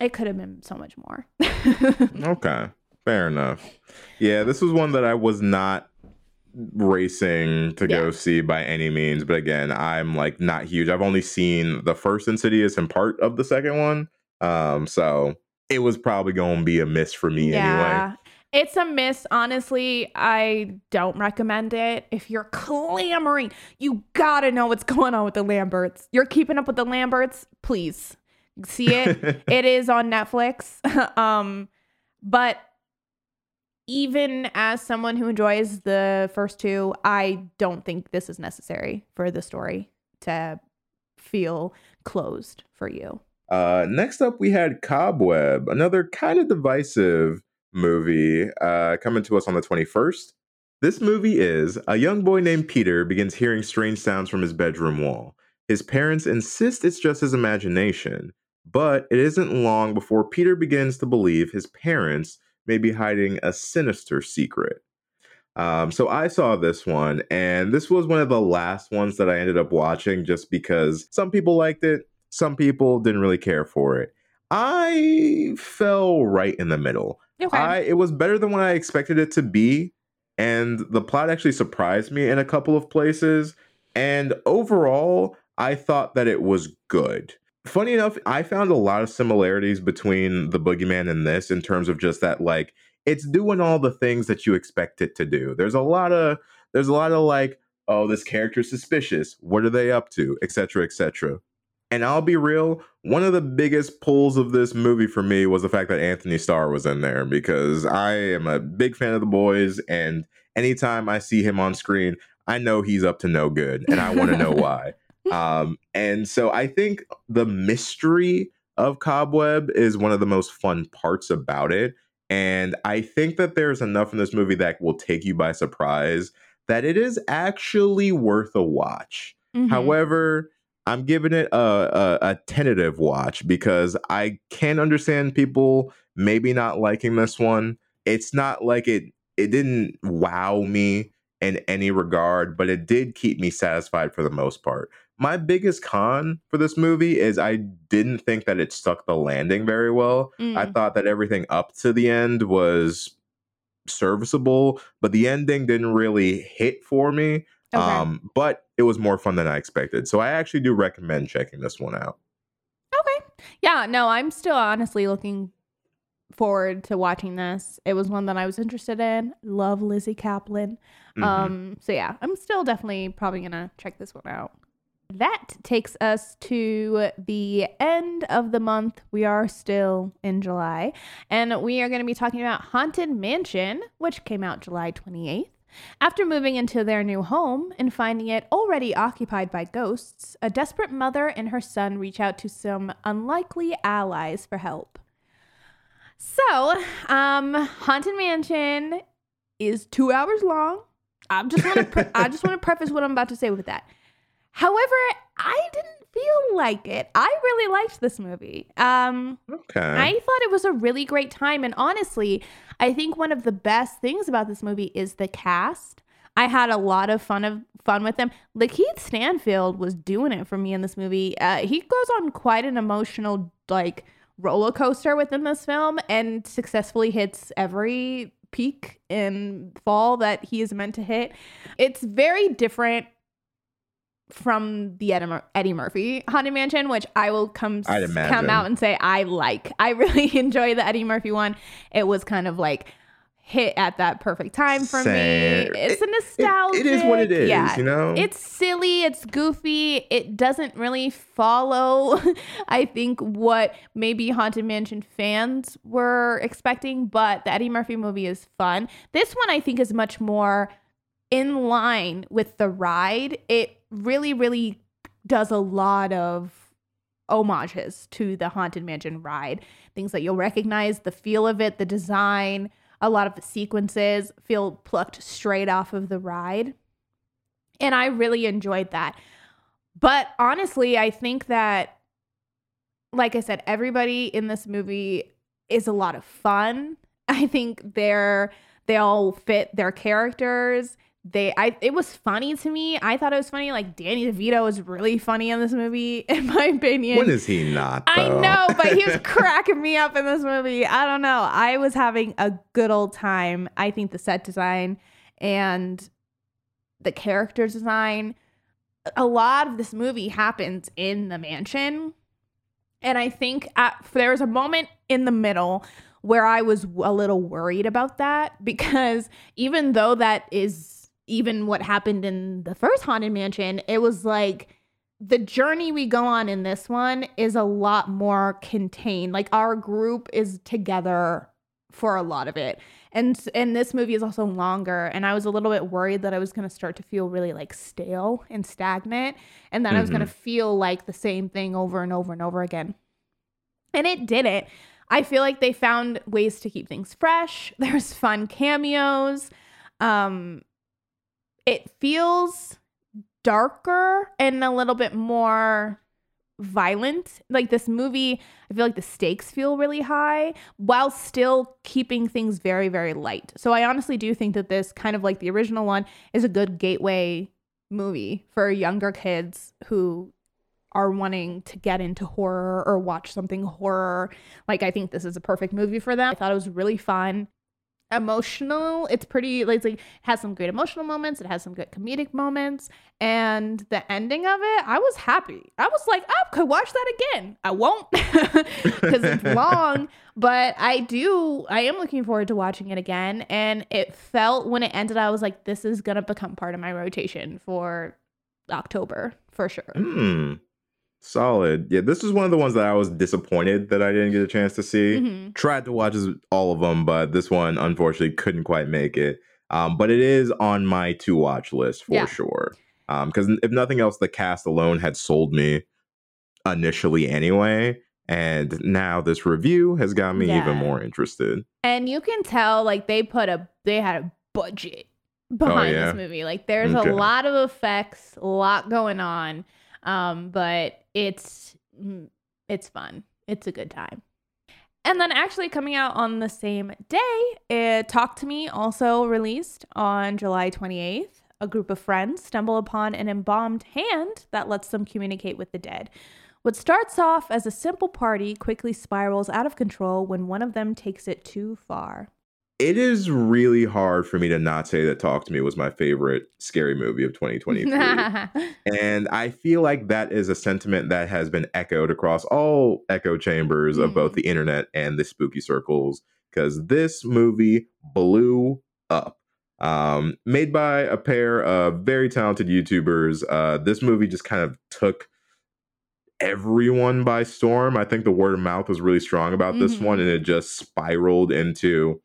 it could have been so much more. Okay. Fair enough. Yeah, this was one that I was not racing to go see by any means. But again, I'm like not huge. I've only seen the first Insidious and part of the second one. Um, so it was probably going to be a miss for me anyway. It's a miss. Honestly, I don't recommend it. If you're clamoring, you gotta know what's going on with the Lamberts. You're keeping up with the Lamberts, please see it. it is on Netflix. um, but even as someone who enjoys the first two, I don't think this is necessary for the story to feel closed for you. Uh, next up, we had Cobweb, another kind of divisive movie uh, coming to us on the 21st. This movie is a young boy named Peter begins hearing strange sounds from his bedroom wall. His parents insist it's just his imagination, but it isn't long before Peter begins to believe his parents may be hiding a sinister secret. Um, so I saw this one, and this was one of the last ones that I ended up watching just because some people liked it, some people didn't really care for it. I fell right in the middle. Okay. I it was better than what I expected it to be, and the plot actually surprised me in a couple of places. And overall, I thought that it was good. Funny enough, I found a lot of similarities between the boogeyman and this in terms of just that like it's doing all the things that you expect it to do. There's a lot of there's a lot of like, oh, this character's suspicious. What are they up to? Etc. Etc. And I'll be real, one of the biggest pulls of this movie for me was the fact that Anthony Starr was in there because I am a big fan of the boys and anytime I see him on screen, I know he's up to no good and I want to know why. Um, and so I think the mystery of Cobweb is one of the most fun parts about it. And I think that there's enough in this movie that will take you by surprise that it is actually worth a watch. Mhm. However, I'm giving it a, a, a tentative watch because I can understand people maybe not liking this one. It's not like it it didn't wow me in any regard, but it did keep me satisfied for the most part. My biggest con for this movie is I didn't think that it stuck the landing very well. I Mm. thought that everything up to the end was serviceable, but the ending didn't really hit for me. Okay. Um, but it was more fun than I expected. So I actually do recommend checking this one out. Okay. Yeah, no, I'm still honestly looking forward to watching this. It was one that I was interested in. Love Lizzy Caplan. Mhm. Um, so yeah, I'm still definitely probably gonna check this one out. That takes us to the end of the month. We are still in July, and we are going to be talking about Haunted Mansion, which came out July 28th. After moving into their new home and finding it already occupied by ghosts, a desperate mother and her son reach out to some unlikely allies for help. So, um, Haunted Mansion is two hours long. I just want to pre- I just want to preface what I'm about to say with that. However, I didn't feel like it. I really liked this movie. Um, okay. I thought it was a really great time, and honestly, I think one of the best things about this movie is the cast. I had a lot of fun of fun with them. Lakeith Stanfield was doing it for me in this movie. Uh, he goes on quite an emotional like roller coaster within this film, and successfully hits every peak in fall that he is meant to hit. It's very different from the Eddie, Mur- Eddie Murphy Haunted Mansion, which I will come I'd s- imagine. come out and say I like. I really enjoy the Eddie Murphy one. It was kind of like hit at that perfect time for Same. me. It's a It- nostalgia. it is what it is, Yeah. you know? It's silly, it's goofy. It doesn't really follow I think what maybe Haunted Mansion fans were expecting, but the Eddie Murphy movie is fun. This one I think is much more in line with the ride. It really really does a lot of homages to the Haunted Mansion ride. Things that you'll recognize, the feel of it, the design, a lot of the sequences feel plucked straight off of the ride. And I really enjoyed that. But honestly, I think that, like I said, everybody in this movie is a lot of fun. I think they're they all fit their characters. They I it was funny to me. I thought it was funny. Like Danny DeVito was really funny in this movie, in my opinion. when is he not? I know, but he was cracking me up in this movie. I don't know. I was having a good old time. I think the set design and the character design, a lot of this movie happens in the mansion. And I think at, there was a moment in the middle where I was a little worried about that because even though that is even what happened in the first Haunted Mansion, it was like the journey we go on in this one is a lot more contained. Like our group is together for a lot of it. And and this movie is also longer and I was a little bit worried that I was going to start to feel really like stale and stagnant and that I was going to feel like the same thing over and over and over again. And it didn't. I feel like they found ways to keep things fresh. There's fun cameos. Um it feels darker and a little bit more violent. Like this movie, I feel like the stakes feel really high while still keeping things very, very light. So I honestly do think that this, kind of like the original one, is a good gateway movie for younger kids who are wanting to get into horror or watch something horror. Like, I think this is a perfect movie for them. I thought it was really fun emotional. It's pretty like, it's like it has some great emotional moments. It has some good comedic moments, and the ending of it, I was happy. I was like, I could watch that again. I won't because it's long, but I do. I am looking forward to watching it again. And it felt when it ended, I was like, this is gonna become part of my rotation for October for sure. Mm. Solid. Yeah, this is one of the ones that I was disappointed that I didn't get a chance to see. Mm-hmm. Tried to watch all of them, but this one unfortunately couldn't quite make it. Um, but it is on my to watch list for Yeah. sure. Because if nothing else, the cast alone had sold me initially anyway. And now this review has got me Yeah. even more interested. And you can tell like they put a they had a budget behind yeah? this movie. Like there's Okay. a lot of effects, a lot going on. Um, but it's mm, it's fun. It's a good time. And then actually coming out on the same day, it Talk to Me also released on July 28th. A group of friends stumble upon an embalmed hand that lets them communicate with the dead. What starts off as a simple party quickly spirals out of control when one of them takes it too far. It is really hard for me to not say that Talk to Me was my favorite scary movie of 2023. And I feel like that is a sentiment that has been echoed across all echo chambers of both Mm. the internet and the spooky circles because this movie blew up. Um, made by a pair of very talented YouTubers. Uh, this movie just kind of took everyone by storm. I think the word of mouth was really strong about this Mhm. one and it just spiraled into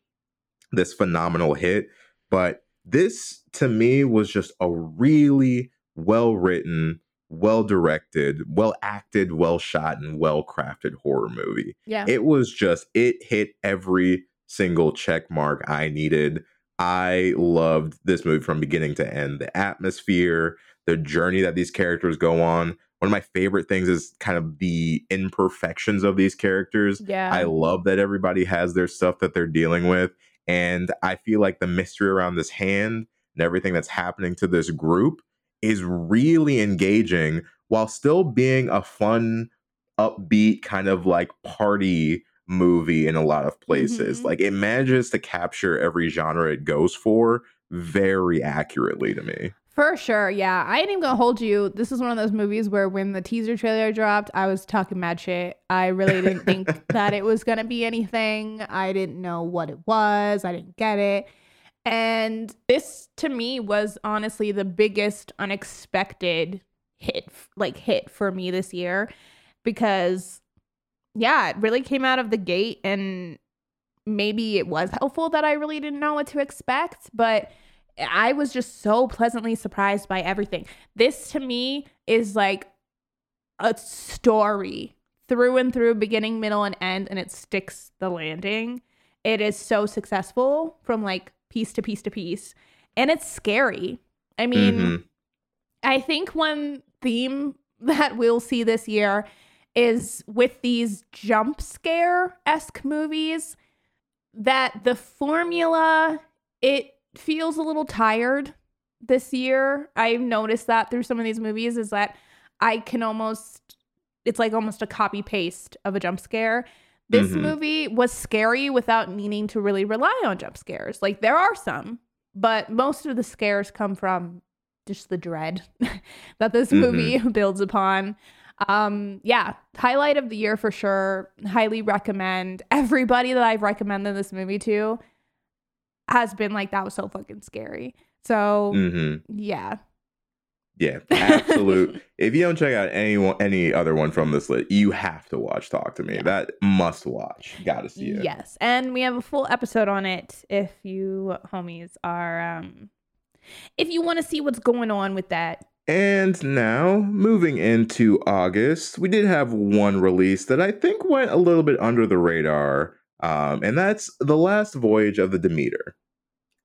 this phenomenal hit. But this to me was just a really well written, well directed, well acted, well shot, and well crafted horror movie. yeah. It was just, it hit every single check mark I needed. I loved this movie from beginning to end. The atmosphere, the journey that these characters go on. One of my favorite things is kind of the imperfections of these characters. yeah. I love that everybody has their stuff that they're dealing with. And I feel like the mystery around this hand and everything that's happening to this group is really engaging while still being a fun, upbeat, kind of like party movie in a lot of places. Mhm. Like it manages to capture every genre it goes for very accurately to me. For sure, yeah. I ain't even gonna hold you. This is one of those movies where when the teaser trailer dropped, I was talking mad shit. I really didn't think that it was gonna be anything. I didn't know what it was. I didn't get it. And this to me was honestly the biggest unexpected hit like hit for me this year because yeah, it really came out of the gate and maybe it was helpful that I really didn't know what to expect, but I was just so pleasantly surprised by everything. This to me is like a story through and through, beginning, middle, and end, and it sticks the landing. It is so successful from like piece to piece to piece, and it's scary. I mean, Mhm. I think one theme that we'll see this year is with these jump scare esque movies that the formula it feels a little tired this year. I've noticed that through some of these movies is that I can almost it's like almost a copy paste of a jump scare. This Mhm. movie was scary without needing to really rely on jump scares. Like there are some, but most of the scares come from just the dread that this movie builds upon. Um, yeah, highlight of the year for sure. Highly recommend. Everybody that I've recommended this movie to has been like, that was so fucking scary. So Mhm. yeah. Yeah, absolute. if you don't check out any one, any other one from this list, you have to watch Talk to Me. Yeah. That must watch. Got to see it. Yes. And we have a full episode on it if you homies are um if you want to see what's going on with that And now, moving into August, we did have one release that I think went a little bit under the radar, um, and that's The Last Voyage of the Demeter.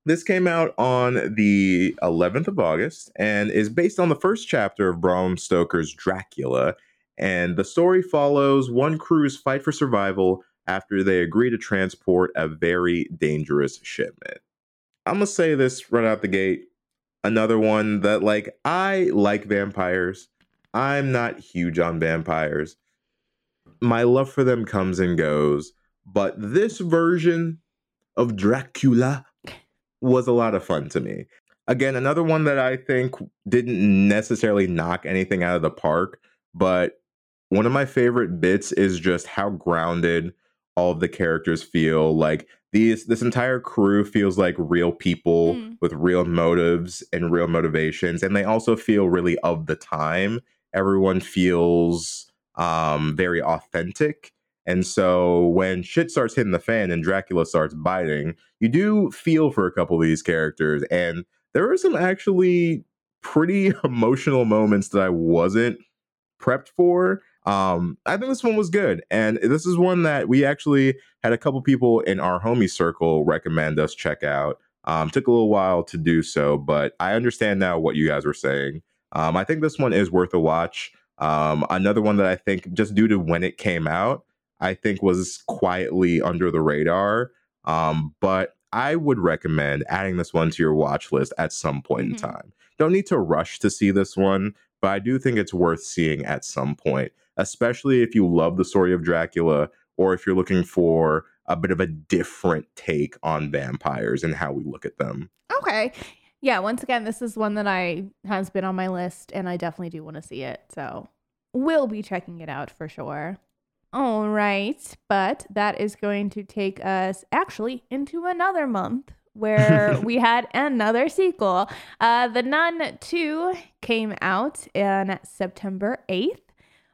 This came out on the 11th of August and is based on the first chapter of Bram Stoker's Dracula. And the story follows one crew's fight for survival after they agree to transport a very dangerous shipment. I'm gonna say this right out the gate. Another one that, like, I like vampires. I'm not huge on vampires. My love for them comes and goes, but this version of Dracula was a lot of fun to me. Again, another one that I think didn't necessarily knock anything out of the park, but one of my favorite bits is just how grounded all of the characters feel. Like these this entire crew feels like real people Mm. with real motives and real motivations and they also feel really of the time. Everyone feels um very authentic. And so when shit starts hitting the fan and Dracula starts biting, you do feel for a couple of these characters and there are some actually pretty emotional moments that I wasn't prepped for. Um, I think this one was good, and this is one that we actually had a couple people in our homie circle recommend us check out. Um, took a little while to do so, but I understand now what you guys were saying. Um, I think this one is worth a watch. Um, another one that I think, just due to when it came out, I think was quietly under the radar. Um, but I would recommend adding this one to your watch list at some point Mhm. in time. Don't need to rush to see this one, but I do think it's worth seeing at some point, especially if you love the story of Dracula or if you're looking for a bit of a different take on vampires and how we look at them. Okay. Yeah, once again, this is one that I has been on my list and I definitely do want to see it. So we'll be checking it out for sure. All right, but that is going to take us actually into another month where we had another sequel. Uh, the Nun 2 came out on September 8th.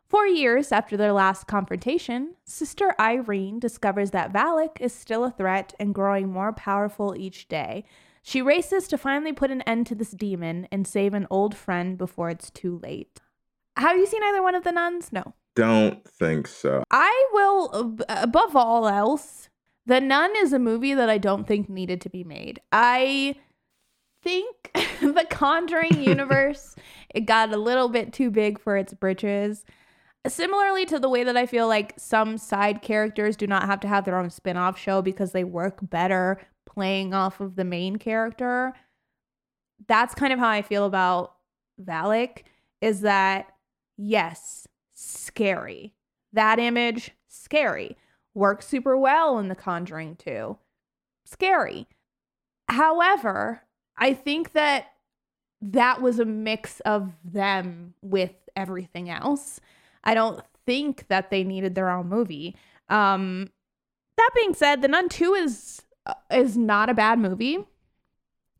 Four years after their last confrontation, Sister Irene discovers that Valak is still a threat and growing more powerful each day. She races to finally put an end to this demon and save an old friend before it's too late. Have you seen either one of the nuns? No. Don't think so. I will, above all else, The Nun is a movie that I don't think needed to be made. I think the Conjuring universe it got a little bit too big for its britches. Similarly to the way that I feel like some side characters do not have to have their own spin-off show because they work better playing off of the main character. That's kind of how I feel about Valak is that yes, scary. That image scary. Works super well in The Conjuring 2. Scary. However, I think that that was a mix of them with everything else. I don't think that they needed their own movie. Um, that being said, The Nun 2 is uh, is not a bad movie.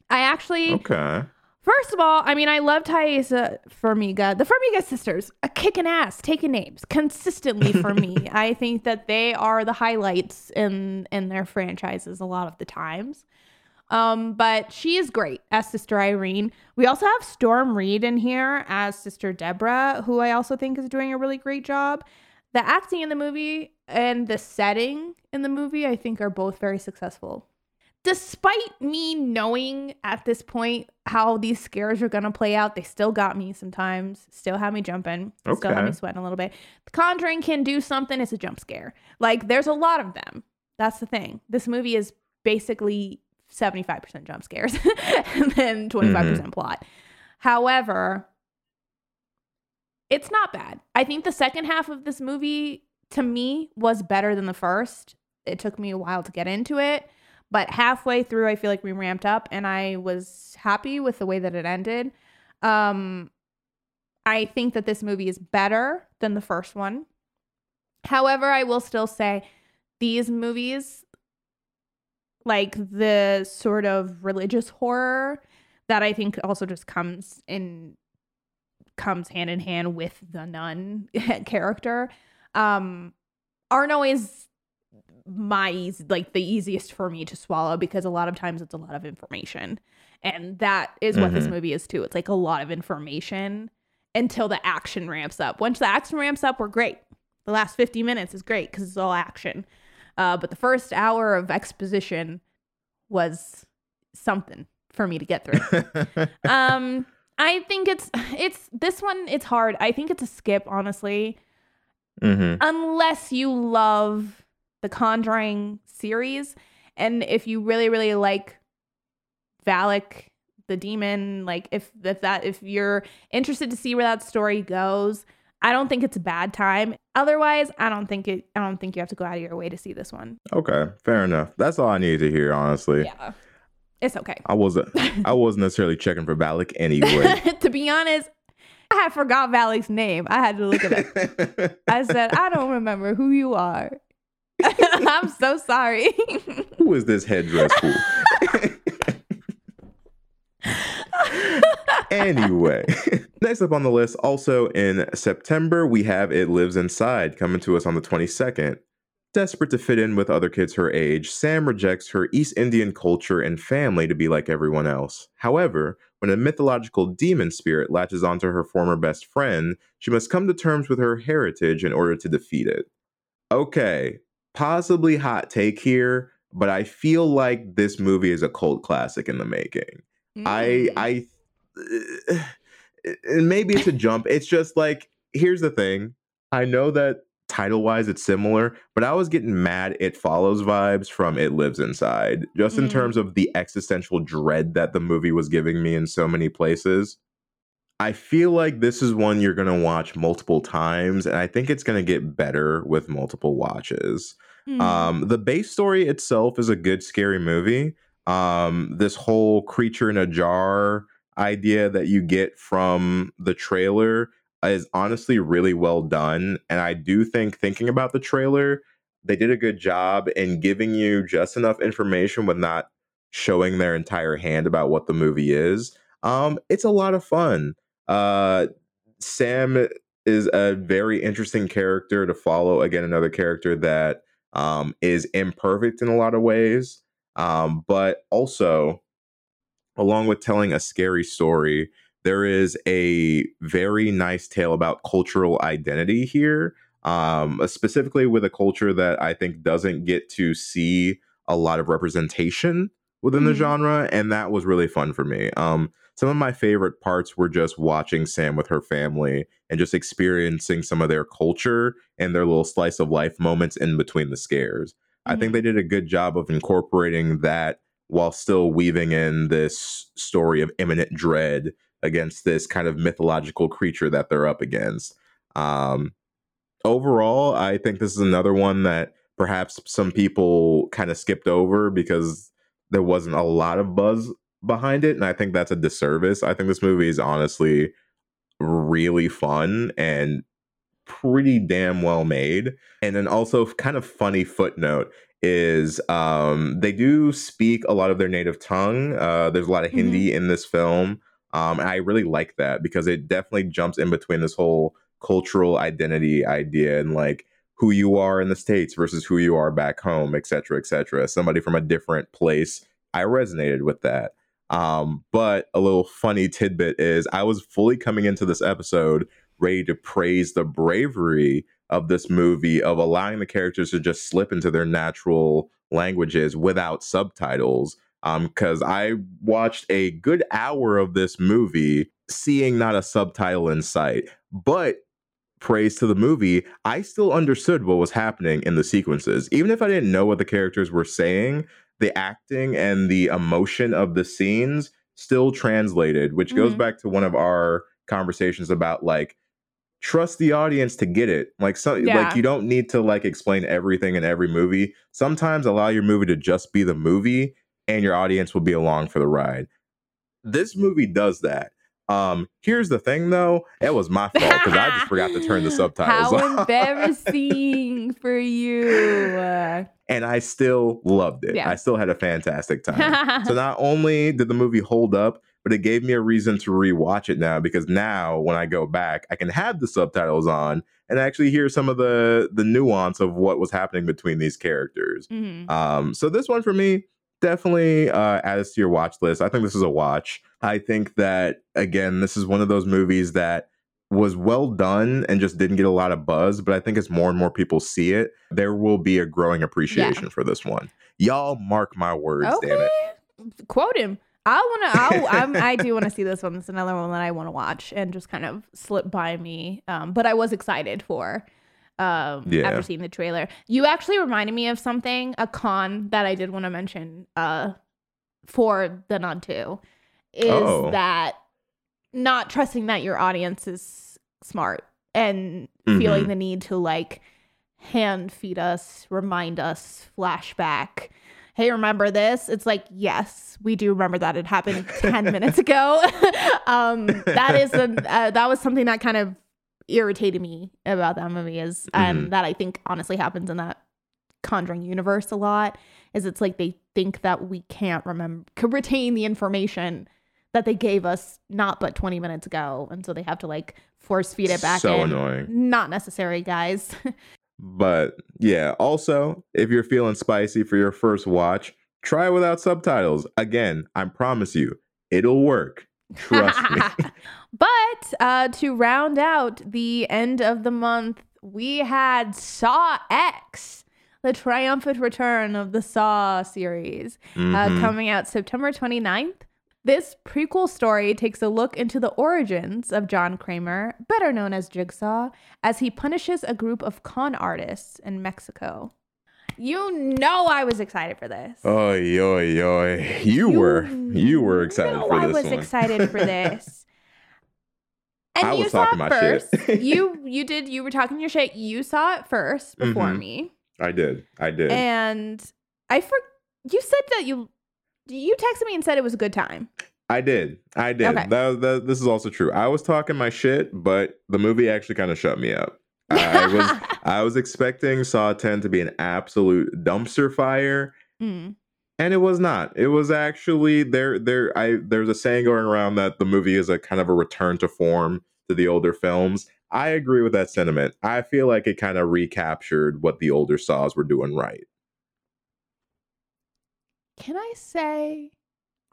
I actually Okay. First of all, I mean, I love Taissa Farmiga. The Farmiga sisters, a kicking ass, taking names consistently for me. I think that they are the highlights in in their franchises a lot of the times. Um, but she is great as Sister Irene. We also have Storm Reed in here as Sister Deborah, who I also think is doing a really great job. The acting in the movie and the setting in the movie, I think, are both very successful despite me knowing at this point how these scares are going to play out, they still got me sometimes, still have me jumping, still have me sweating a little bit. The Conjuring can do something, it's a jump scare. Like, there's a lot of them. That's the thing. This movie is basically 75% jump scares and then 25% mm-hmm. plot. However, it's not bad. I think the second half of this movie, to me, was better than the first. It took me a while to get into it. But halfway through, I feel like we ramped up and I was happy with the way that it ended. Um, I think that this movie is better than the first one. However, I will still say these movies, like the sort of religious horror that I think also just comes in comes hand in hand with the nun character, um, aren't always my easy, like the easiest for me to swallow because a lot of times it's a lot of information. And that is what this Mhm. movie is too. It's like a lot of information until the action ramps up. Once the action ramps up, we're great. The last 50 minutes is great because it's all action. Uh, but the first hour of exposition was something for me to get through. um, I think it's it's this one. It's hard. I think it's a skip, honestly, hmm unless you love the Conjuring series, and if you really really like Valak the demon, like if if that if you're interested to see where that story goes. I don't think it's a bad time. Otherwise, I don't think it. I don't think you have to go out of your way to see this one. Okay, fair enough. That's all I needed to hear, honestly. Yeah, it's okay. I wasn't I wasn't necessarily checking for Valak anyway. to be honest, I had forgot Valak's name. I had to look it up. I said, I don't remember who you are. I'm so sorry. Who is this headdress fool? anyway, next up on the list, also in September, we have It Lives Inside coming to us on the 22nd. Desperate to fit in with other kids her age, Sam rejects her East Indian culture and family to be like everyone else. However, when a mythological demon spirit latches onto her former best friend, she must come to terms with her heritage in order to defeat it. Okay, possibly hot take here, but I feel like this movie is a cult classic in the making. I Mm. I and maybe it's a jump. It's just like here's the thing. I know that title wise it's similar, but I was getting mad it follows vibes from It Lives Inside, just in Mm. terms of the existential dread that the movie was giving me in so many places. I feel like this is one you're gonna watch multiple times, and I think it's gonna get better with multiple watches. Mm. Um, the base story itself is a good scary movie. Um, this whole creature in a jar idea that you get from the trailer is honestly really well done. And I do think thinking about the trailer, they did a good job in giving you just enough information with not showing their entire hand about what the movie is. Um, it's a lot of fun. Uh, Sam is a very interesting character to follow. Again, another character that um, is imperfect in a lot of ways, um, but also, along with telling a scary story, there is a very nice tale about cultural identity here, um, specifically with a culture that I think doesn't get to see a lot of representation within the Mhm. genre, and that was really fun for me. Um, some of my favorite parts were just watching Sam with her family and just experiencing some of their culture and their little slice of life moments in between the scares. I think Mhm. they did a good job of incorporating that while still weaving in this story of imminent dread against this kind of mythological creature that they're up against. Um, overall, I think this is another one that perhaps some people kind of skipped over because there wasn't a lot of buzz behind it. And I think that's a disservice. I think this movie is honestly really fun and pretty damn well made. And then also kind of funny footnote is um they do speak a lot of their native tongue. Uh there's a lot of. Hindi in this film. Um I really like that because it definitely jumps in between this whole cultural identity idea and like who you are in the states versus who you are back home, et cetera, et cetera. Somebody from a different place. I resonated with that. Um, but a little funny tidbit is I was fully coming into this episode ready to praise the bravery of this movie of allowing the characters to just slip into their natural languages without subtitles. Um, because I watched a good hour of this movie seeing not a subtitle in sight, but praise to the movie, I still understood what was happening in the sequences. Even if I didn't know what the characters were saying, the acting and the emotion of the scenes still translated, which goes Mhm. back to one of our conversations about like trust the audience to get it. Like so Yeah. like you don't need to like explain everything in every movie. Sometimes allow your movie to just be the movie and your audience will be along for the ride. This movie does that. Um, here's the thing though, it was my fault because I just forgot to turn the subtitles How on. embarrassing for you. and I still loved it. Yeah. I still had a fantastic time. so not only did the movie hold up, but it gave me a reason to rewatch it now because now when I go back, I can have the subtitles on and actually hear some of the the nuance of what was happening between these characters. Mhm. Um, so this one for me definitely uh, add this to your watch list. I think this is a watch. I think that again, this is one of those movies that was well done and just didn't get a lot of buzz. But I think as more and more people see it, there will be a growing appreciation for this one. Y'all mark my words, damn it. Quote him. I want to. I'm, I do want to see this one. It's another one that I want to watch and just kind of slip by me. Um, but I was excited for. Um, Yeah. after seeing the trailer, you actually reminded me of something, a con that I did want to mention. Uh, for the Nun Two, is Oh. that not trusting that your audience is smart and feeling Mhm. the need to like hand feed us, remind us, flashback. Hey, remember this? It's like, yes, we do remember that it happened 10 minutes ago. um, that is a, uh, that was something that kind of irritated me about that movie is and Mhm. that I think honestly happens in that Conjuring universe a lot is it's like they think that we can't remember could retain the information that they gave us not but 20 minutes ago and so they have to like force feed it back So in. annoying. Not necessary, guys. But yeah, also, if you're feeling spicy for your first watch, try it without subtitles. Again, I promise you, it'll work. Trust me. but uh, to round out the end of the month, we had Saw X, the triumphant return of the Saw series, uh, Mhm. coming out September 29th. This prequel story takes a look into the origins of John Kramer, better known as Jigsaw, as he punishes a group of con artists in Mexico. You know I was excited for this. Oh, oy, oy. You, were. You were excited for this. I was one. excited for this. And I you was saw talking it my shit. you you did you were talking your shit. You saw it first before Mhm. me. I did. I did. And I for you said that you you texted me and said it was a good time. I did. I did. Okay. That, that, this is also true. I was talking my shit, but the movie actually kind of shut me up. I was I was expecting Saw 10 to be an absolute dumpster fire, Mm. and it was not. It was actually there. There, I there's a saying going around that the movie is a kind of a return to form to the older films. I agree with that sentiment. I feel like it kind of recaptured what the older Saws were doing right. Can I say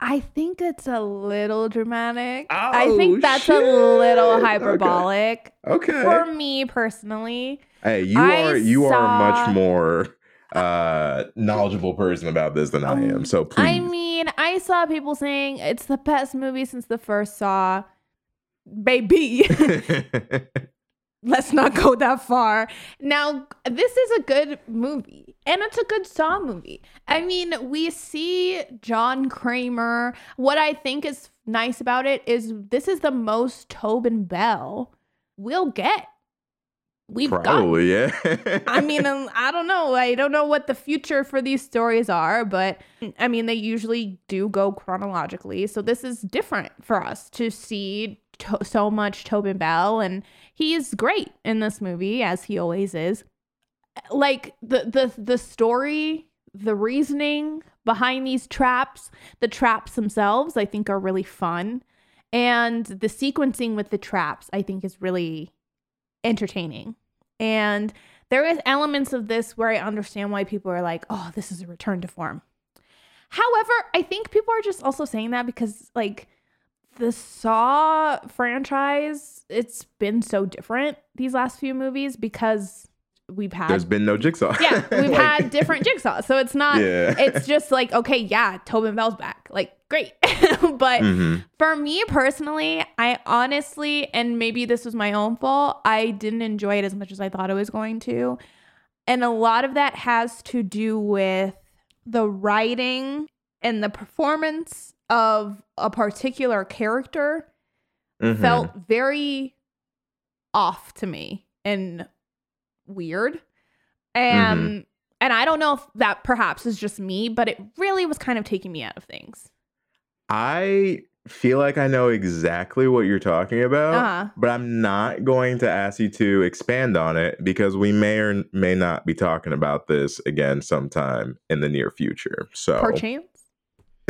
I think it's a little dramatic. I Oh, think that's a little shit. Okay. hyperbolic Okay. for me personally. Hey, you I are you are a much more uh knowledgeable person about this than I am. So please. I mean, I saw people saying it's the best movie since the first Saw. Baby, let's not go that far. Now, this is a good movie, and it's a good Saw movie. I mean, we see John Kramer. What I think is nice about it is this is the most Tobin Bell we'll get. We've got Probably, yeah. I mean, um, I don't know. I don't know what the future for these stories are, but I mean, they usually do go chronologically. So this is different for us to see to- so much Tobin Bell, and he's great in this movie as he always is. Like the the the story, the reasoning behind these traps, the traps themselves, I think are really fun, and the sequencing with the traps, I think, is really entertaining. And there is elements of this where I understand why people are like, "Oh, this is a return to form." However, I think people are just also saying that because like the Saw franchise, it's been so different these last few movies because we've had There's been no jigsaw. yeah, we've Like, had different jigsaws. So it's not Yeah. it's just like, okay, yeah, Tobin Bell's back. Like, great. but Mhm. for me personally, I honestly, and maybe this was my own fault, I didn't enjoy it as much as I thought I was going to. And a lot of that has to do with the writing and the performance of a particular character Mhm. felt very off to me and weird. And and I don't know if that perhaps is just me, but it really was kind of taking me out of things. I feel like I know exactly what you're talking about, Uh-huh. but I'm not going to ask you to expand on it because we may or may not be talking about this again sometime in the near future. So, Perchance.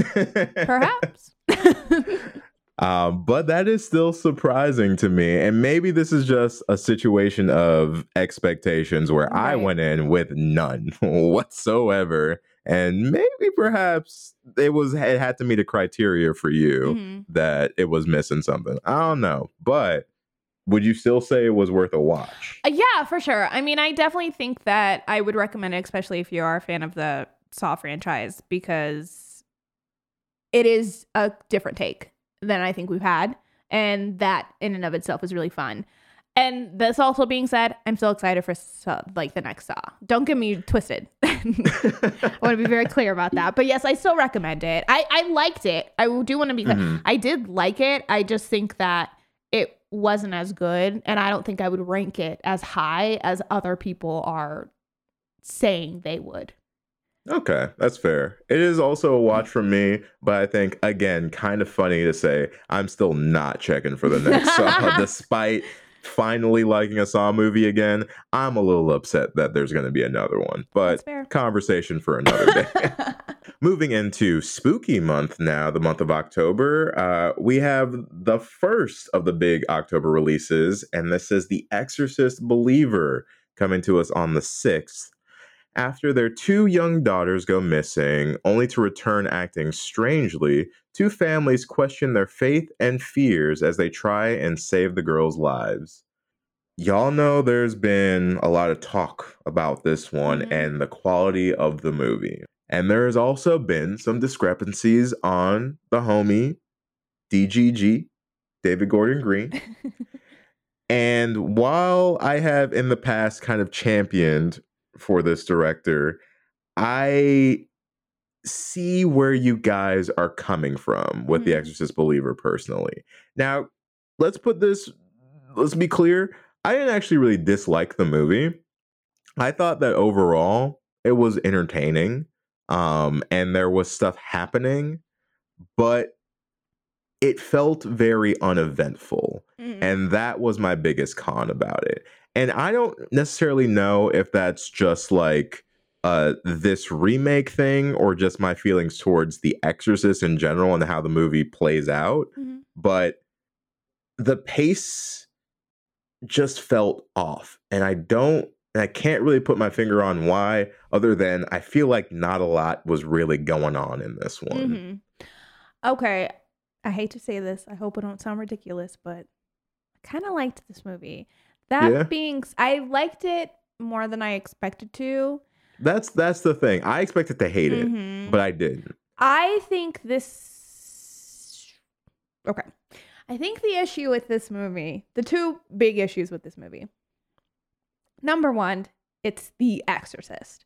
Perhaps. Um, but that is still surprising to me. And maybe this is just a situation of expectations where I went in with none whatsoever. And maybe perhaps it was it had to meet a criteria for you Mhm. that it was missing something. I don't know. But would you still say it was worth a watch? Uh, yeah, for sure. I mean, I definitely think that I would recommend it, especially if you are a fan of the Saw franchise, because it is a different take than I think we've had. And that in and of itself is really fun. And this also being said, I'm still excited for like the next Saw. Don't get me twisted. I want to be very clear about that. But yes, I still recommend it. I, I liked it. I do want to be. Mhm. I did like it. I just think that it wasn't as good. And I don't think I would rank it as high as other people are saying they would. Okay, that's fair. It is also a watch from me, but I think again, kind of funny to say I'm still not checking for the next Saw, despite finally liking a Saw movie again. I'm a little upset that there's going to be another one, but conversation for another day. Moving into spooky month now, the month of October, uh, we have the first of the big October releases, and this is The Exorcist Believer coming to us on the 6th. After their two young daughters go missing, only to return acting strangely, two families question their faith and fears as they try and save the girls' lives. Y'all know there's been a lot of talk about this one Mhm. and the quality of the movie. And there has also been some discrepancies on the homie DGG, David Gordon Green. And while I have in the past kind of championed for this director, I see where you guys are coming from with The Mhm. Exorcist Believer personally. Now, let's put this, let's be clear. I didn't actually really dislike the movie. I thought that overall it was entertaining um, and there was stuff happening, but it felt very uneventful. Mhm. And that was my biggest con about it. And I don't necessarily know if that's just like uh this remake thing or just my feelings towards The Exorcist in general and how the movie plays out, Mhm. but the pace just felt off. And I don't and I can't really put my finger on why other than I feel like not a lot was really going on in this one. Mhm. Okay. I hate to say this. I hope I don't sound ridiculous, but I kind of liked this movie. That Yeah? being, I liked it more than I expected to. That's that's the thing. I expected to hate it, Mhm. but I didn't. I think this. Okay. I think the issue with this movie, the two big issues with this movie. Number one, it's The Exorcist.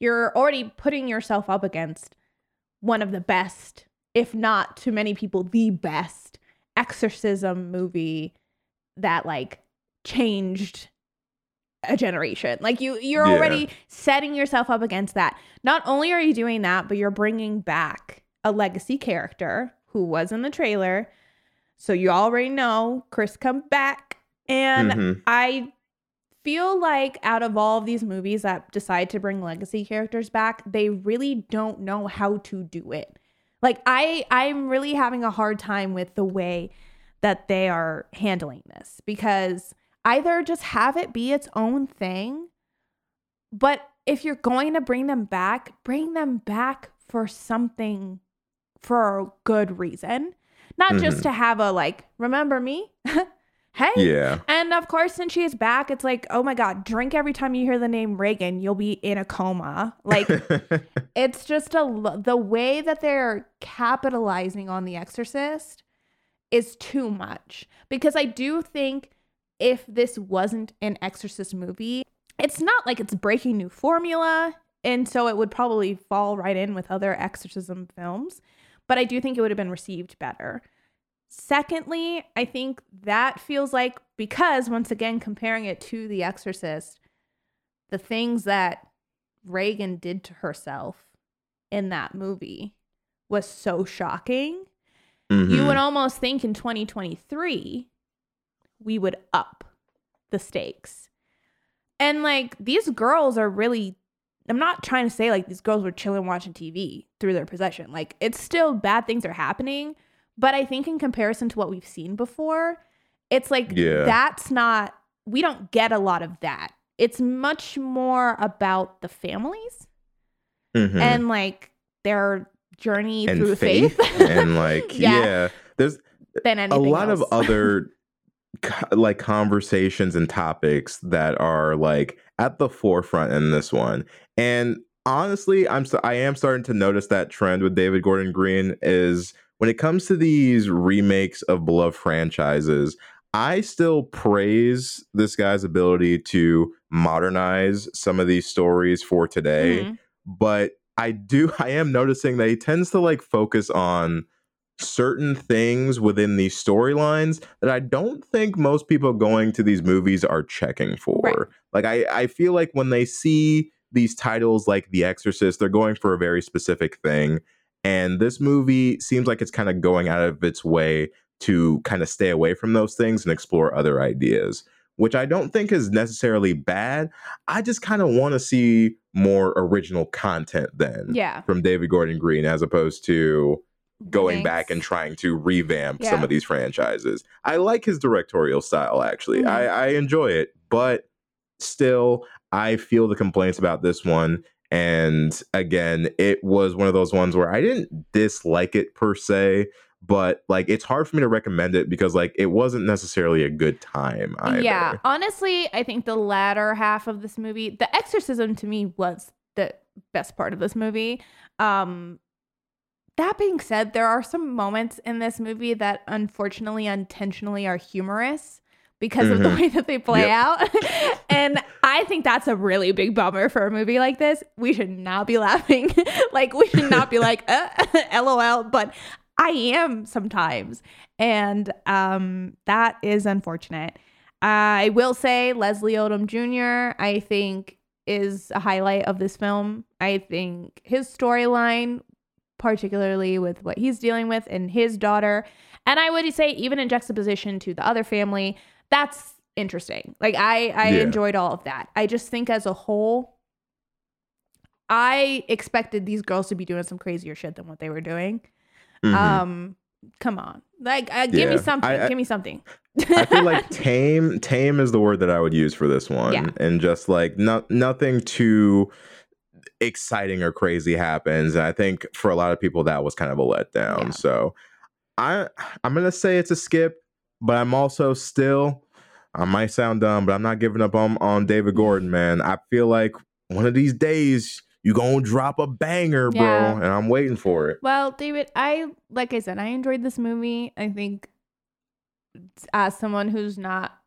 You're already putting yourself up against one of the best, if not to many people, the best exorcism movie that like changed a generation. Like you you're Yeah. already setting yourself up against that. Not only are you doing that, but you're bringing back a legacy character who was in the trailer. So you already know Chris come back and Mhm. I feel like out of all of these movies that decide to bring legacy characters back, they really don't know how to do it. Like I I'm really having a hard time with the way that they are handling this because either just have it be its own thing, but if you're going to bring them back, bring them back for something for a good reason. Not just Mhm. to have a like, remember me? hey, Yeah. and of course, since she is back, it's like, oh my God, drink every time you hear the name Regan, you'll be in a coma. Like, it's just a, the way that they're capitalizing on The Exorcist is too much. Because I do think if this wasn't an Exorcist movie, it's not like it's breaking new formula. And so it would probably fall right in with other exorcism films. But I do think it would have been received better. Secondly, I think that feels like because once again comparing it to The Exorcist, the things that Regan did to herself in that movie was so shocking. You Mhm. would almost think in 2023 we would up the stakes. And like these girls are really I'm not trying to say like these girls were chilling watching TV through their possession. Like it's still bad things are happening, But I think in comparison to what we've seen before, it's like Yeah. that's not we don't get a lot of that. It's much more about the families Mhm. and like their journey And through faith, faith, and like Yeah. yeah. there's than a lot else. of other like conversations and topics that are like at the forefront in this one and honestly i'm st- i am starting to notice that trend with david gordon green is when it comes to these remakes of beloved franchises i still praise this guy's ability to modernize some of these stories for today Mhm. but I do I am noticing that he tends to like focus on certain things within these storylines that I don't think most people going to these movies are checking for. Right. Like I I feel like when they see these titles like The Exorcist, they're going for a very specific thing. And this movie seems like it's kind of going out of its way to kind of stay away from those things and explore other ideas, which I don't think is necessarily bad. I just kind of want to see more original content then Yeah. from David Gordon Green as opposed to going back and trying to revamp some of these franchises. I like his directorial style actually. Mhm. I, I enjoy it, but still I feel the complaints about this one. And again, it was one of those ones where I didn't dislike it per se, but like it's hard for me to recommend it because like it wasn't necessarily a good time either. Yeah, honestly, I think the latter half of this movie, the exorcism to me was the best part of this movie. Um that being said, there are some moments in this movie that unfortunately unintentionally are humorous because of the Mhm. way that they play Yep. out. and I think that's a really big bummer for a movie like this. We should not be laughing. like we should not be like uh, lol, but I am sometimes. And um that is unfortunate. I will say Leslie Odom Jr. I think is a highlight of this film. I think his storyline, particularly with what he's dealing with and his daughter, and I would say even in juxtaposition to the other family, that's interesting. Like I I Yeah. enjoyed all of that. I just think as a whole I expected these girls to be doing some crazier shit than what they were doing. Mhm. Um come on. Like uh, give me something. I- I- give me something. I feel like tame tame is the word that I would use for this one. Yeah. And just like no, nothing too exciting or crazy happens. And I think for a lot of people that was kind of a letdown. Yeah. So I I'm gonna say it's a skip, but I'm also still I might sound dumb, but I'm not giving up on, on David Gordon, man. I feel like one of these days you gonna drop a banger, bro. Yeah. And I'm waiting for it. Well, David, I like I said, I enjoyed this movie. I think as someone who's not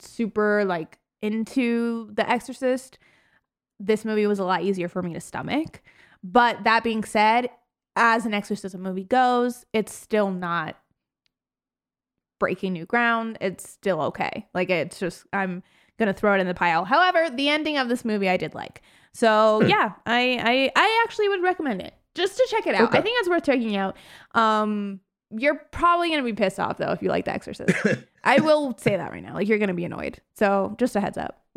super like into The Exorcist, this movie was a lot easier for me to stomach. But that being said, as an exorcism movie goes, it's still not breaking new ground. It's still okay. Like it's just I'm gonna throw it in the pile. However, the ending of this movie I did like. So Hmm. yeah, I, I I actually would recommend it just to check it out. Okay. I think it's worth checking out. Um, you're probably gonna be pissed off though if you like The Exorcist. I will say that right now. Like you're gonna be annoyed. So just a heads up.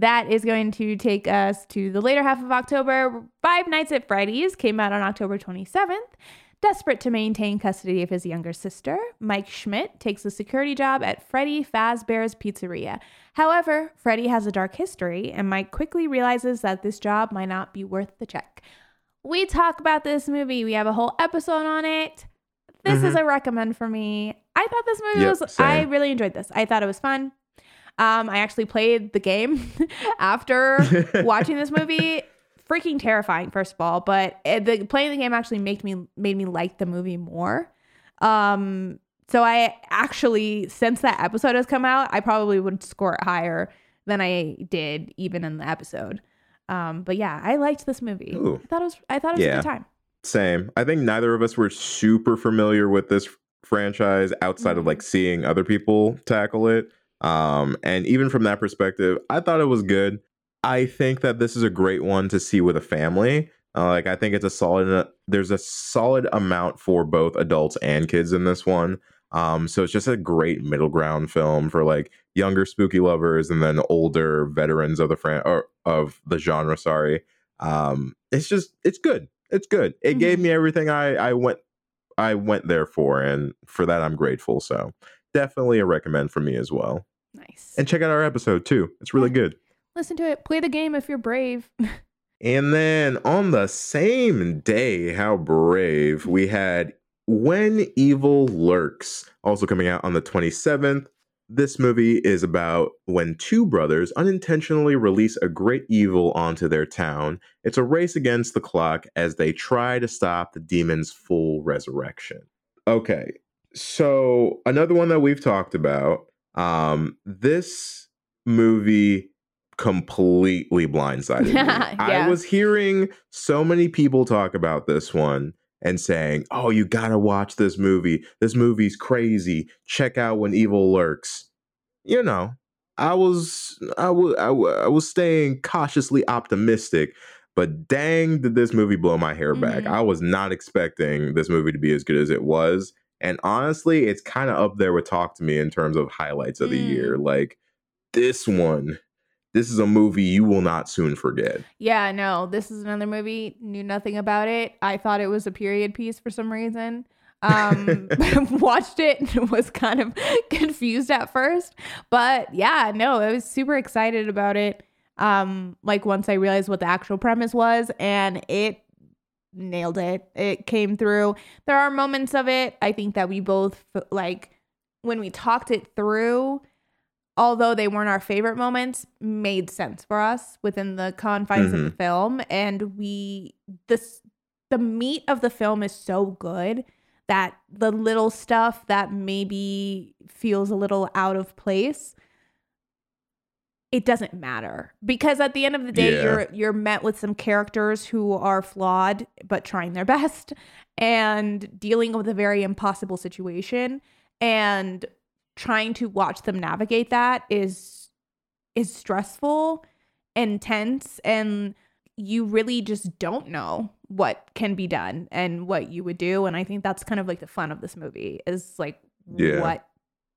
that is going to take us to the later half of October. Five Nights at Freddy's came out on October 27th. Desperate to maintain custody of his younger sister, Mike Schmidt takes a security job at Freddy Fazbear's Pizzeria. However, Freddy has a dark history, and Mike quickly realizes that this job might not be worth the check. We talk about this movie, we have a whole episode on it. This is mm-hmm. a recommend for me. I thought this movie Yep, was, I really enjoyed this. I thought it was fun. Um, I actually played the game after watching this movie freaking terrifying first of all but it, the playing the game actually made me made me like the movie more um so i actually since that episode has come out i probably would score it higher than i did even in the episode um but yeah i liked this movie Ooh. i thought it was i thought it was a good time Same. I think neither of us were super familiar with this franchise outside of Mhm. like seeing other people tackle it. Um, and even from that perspective, I thought it was good. I think that this is a great one to see with a family. Uh, like I think it's a solid. There's a solid amount for both adults and kids in this one. Um, so it's just a great middle ground film for like younger spooky lovers and then older veterans of the fran or of the genre. Sorry. Um, it's just it's good. It's good. It gave Mhm. me everything I I went I went there for, and for that I'm grateful. So definitely a recommend for me as well. Nice. And check out our episode too; it's really good. Listen to it. Play the game if you're brave. And then on the same day, how brave, we had When Evil Lurks, also coming out on the 27th. This movie is about when two brothers unintentionally release a great evil onto their town. It's a race against the clock as they try to stop the demon's full resurrection. Okay, so another one that we've talked about. Um, this movie completely blindsided me. Yeah. I was hearing so many people talk about this one and saying, "Oh, you got to watch this movie. This movie's crazy. Check out When Evil Lurks." You know, I was I was I was staying cautiously optimistic, but dang did this movie blow my hair back. Mhm. I was not expecting this movie to be as good as it was. And honestly, it's kind of up there with Talk to Me in terms of highlights of the Mm. year. Like this one, this is a movie you will not soon forget. Yeah, no, this is another movie. Knew nothing about it. I thought it was a period piece for some reason. Um, watched it and was kind of confused at first, but yeah, no, I was super excited about it. Um, like once I realized what the actual premise was, and it nailed it. It came through. There are moments of it. I think that we both like when we talked it through although they weren't our favorite moments, made sense for us within the confines of the mm-hmm. film. And we this the meat of the film is so good that the little stuff that maybe feels a little out of place it doesn't matter because at the end of the day Yeah. you're you're met with some characters who are flawed but trying their best and dealing with a very impossible situation and trying to watch them navigate that is is stressful intense and you really just don't know what can be done and what you would do and i think that's kind of like the fun of this movie is like Yeah. what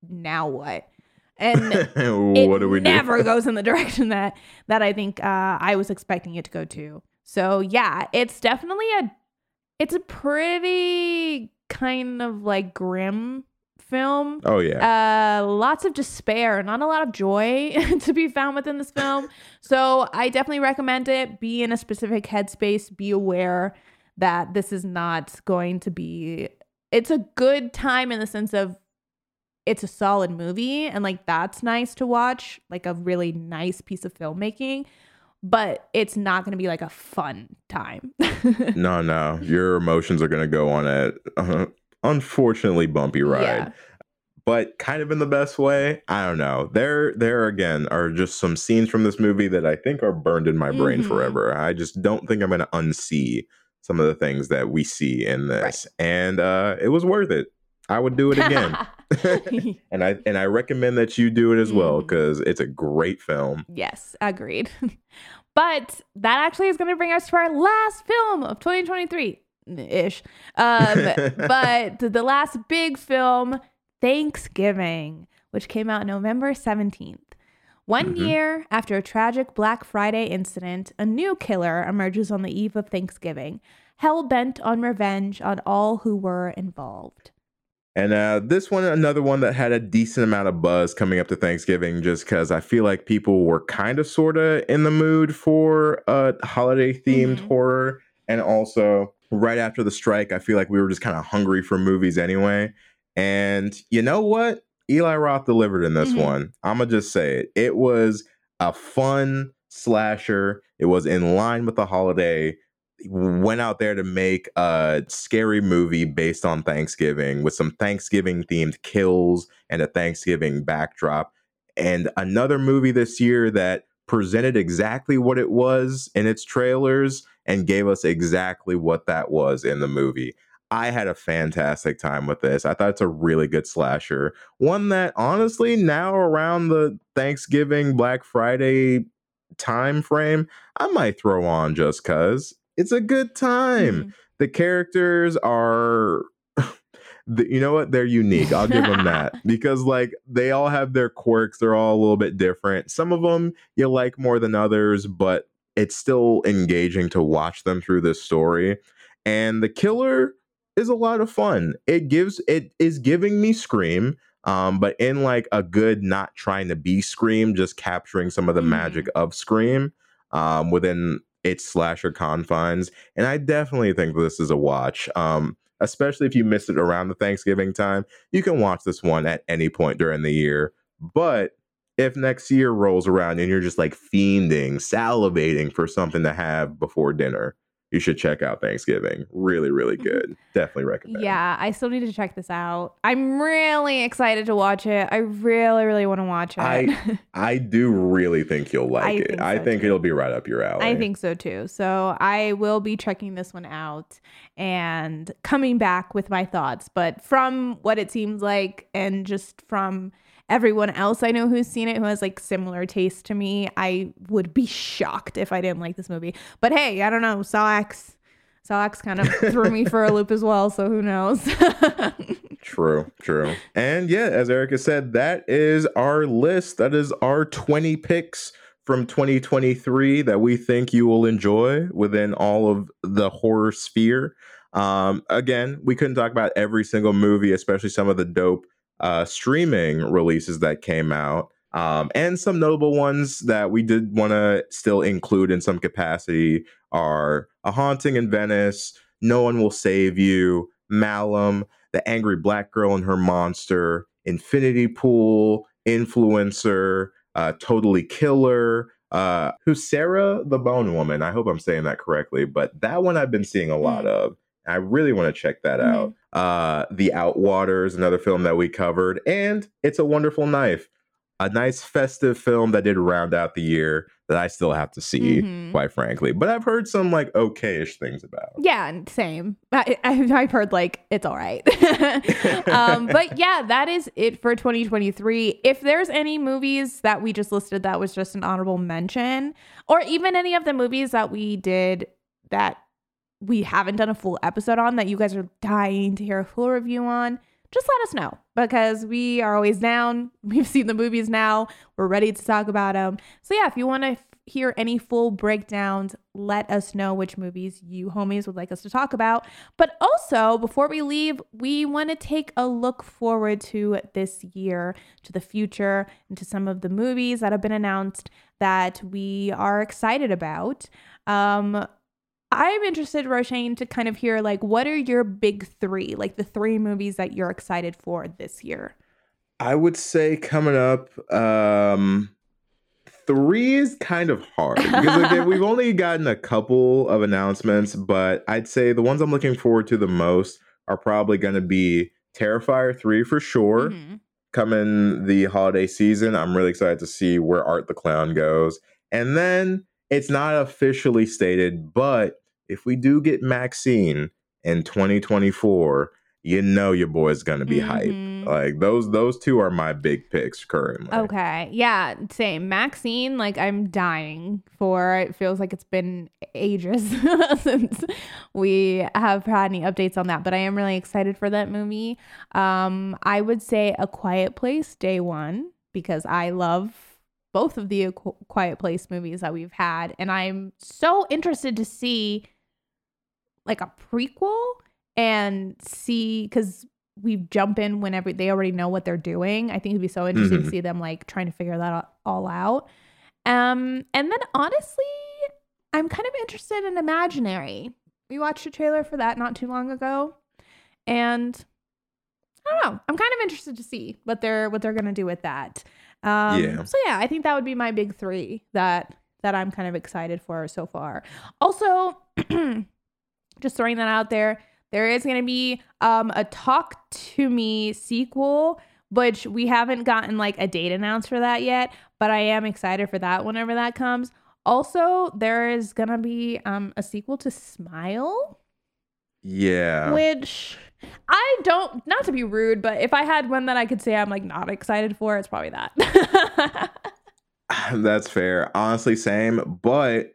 now what and it what do we never do? goes in the direction that that I think uh, I was expecting it to go to. So yeah, it's definitely a it's a pretty kind of like grim film. oh yeah. Uh, lots of despair, not a lot of joy to be found within this film. So I definitely recommend it. Be in a specific headspace. Be aware that this is not going to be. It's a good time in the sense of it's a solid movie and like that's nice to watch, like a really nice piece of filmmaking. But it's not going to be like a fun time. no, no. Your emotions are gonna go on a uh, unfortunately bumpy ride. Yeah. but kind of in the best way. I don't know. There, there again are just some scenes from this movie that I think are burned in my brain Mhm. forever. I just don't think I'm going to unsee some of the things that we see in this, and uh, it was worth it. I would do it again, and I and I recommend that you do it as well because it's a great film. Yes, agreed. but that actually is going to bring us to our last film of 2023 ish. Um, but the last big film, Thanksgiving, which came out November 17th. One Mhm. year after a tragic Black Friday incident, a new killer emerges on the eve of Thanksgiving, hell bent on revenge on all who were involved. And uh, this one, another one that had a decent amount of buzz coming up to Thanksgiving, just because I feel like people were kind of sort of in the mood for a holiday themed Mhm. horror. And also, right after the strike, I feel like we were just kind of hungry for movies anyway. And you know what? Eli Roth delivered in this Mhm. one. I'm going to just say it. It was a fun slasher, it was in line with the holiday went out there to make a scary movie based on Thanksgiving with some Thanksgiving themed kills and a Thanksgiving backdrop. And another movie this year that presented exactly what it was in its trailers and gave us exactly what that was in the movie. I had a fantastic time with this. I thought it's a really good slasher. One that honestly now around the Thanksgiving Black Friday time frame, I might throw on just cuz it's a good time. Mhm. The characters are you know what? They're unique. I'll give them that because like they all have their quirks. They're all a little bit different. Some of them you like more than others, but it's still engaging to watch them through this story. And the killer is a lot of fun. It gives it is giving me Scream, um, but in like a good, not trying to be Scream, just capturing some of the Mhm. magic of Scream um, within its slasher confines. And I definitely think this is a watch. Um, especially if you missed it around the Thanksgiving time, you can watch this one at any point during the year. But if next year rolls around and you're just like fiending, salivating for something to have before dinner, you should check out Thanksgiving. Really, really Mhm. good. Definitely recommend. Yeah, I still need to check this out. I'm really excited to watch it. I really, really want to watch it. I- I do really think you'll like I it. think I think too. it'll be right up your alley. I think so too. So I will be checking this one out and coming back with my thoughts. But from what it seems like, and just from everyone else I know who's seen it who has like similar taste to me, I would be shocked if I didn't like this movie. But hey, I don't know. Saw X, Saw X kind of threw me for a loop as well. So who knows? True, true. And yeah, as Erica said, that is our list. That is our 20 picks from 2023 that we think you will enjoy within all of the horror sphere. Um, again, we couldn't talk about every single movie, especially some of the dope uh, streaming releases that came out. Um, and some notable ones that we did want to still include in some capacity are A Haunting in Venice, No One Will Save You, Malum, The Angry Black Girl and Her Monster, Infinity Pool, Influencer, uh, Totally Killer, uh, Huesera the Bone Woman. I hope I'm saying that correctly, but that one I've been seeing a lot Mm. of. I really want to check that out. Uh, the Outwaters, another film that we covered, and It's a Wonderful Knife, a nice festive film that did round out the year that I still have to see, Mhm. quite frankly. But I've heard some like okayish things about. Yeah, and same. I, I, I've heard like it's all right. um, but yeah, that is it for 2023. If there's any movies that we just listed that was just an honorable mention, or even any of the movies that we did that we haven't done a full episode on that you guys are dying to hear a full review on, just let us know because we are always down. We've seen the movies now. We're ready to talk about them. So yeah, if you want to f- hear any full breakdowns, let us know which movies you homies would like us to talk about. But also, before we leave, we want to take a look forward to this year, to the future, and to some of the movies that have been announced that we are excited about. Um, I'm interested, Roshane, to kind of hear like what are your big three, like the three movies that you're excited for this year. I would say coming up, um, three is kind of hard because again, we've only gotten a couple of announcements, but I'd say the ones I'm looking forward to the most are probably going to be Terrifier 3 for sure. Mhm. Coming the holiday season, I'm really excited to see where Art the Clown goes. And then it's not officially stated, but if we do get Maxine in 2024, you know your boy's gonna be hype. Mhm. Like those those two are my big picks currently. Okay. Yeah. Same. Maxine, like I'm dying for. It feels like it's been ages since we have had any updates on that, but I am really excited for that movie. Um, I would say A Quiet Place Day One because I love both of the Qu- Quiet Place movies that we've had, and I'm so interested to see like a prequel and see because we jump in whenever they already know what they're doing. I think it'd be so interesting to Mhm. see them like trying to figure that all out. Um, and then honestly, I'm kind of interested in Imaginary. We watched a trailer for that not too long ago, and I don't know. I'm kind of interested to see what they're what they're gonna do with that. Um, Yeah. So yeah, I think that would be my big three that that I'm kind of excited for so far. Also, just throwing that out there, there is going to be um, a Talk to Me sequel, which we haven't gotten like a date announced for that yet, but I am excited for that whenever that comes. Also, there is going to be um, a sequel to Smile, yeah. which I don't, not to be rude, but if I had one that I could say I'm like not excited for, it's probably that. That's fair. Honestly, same. But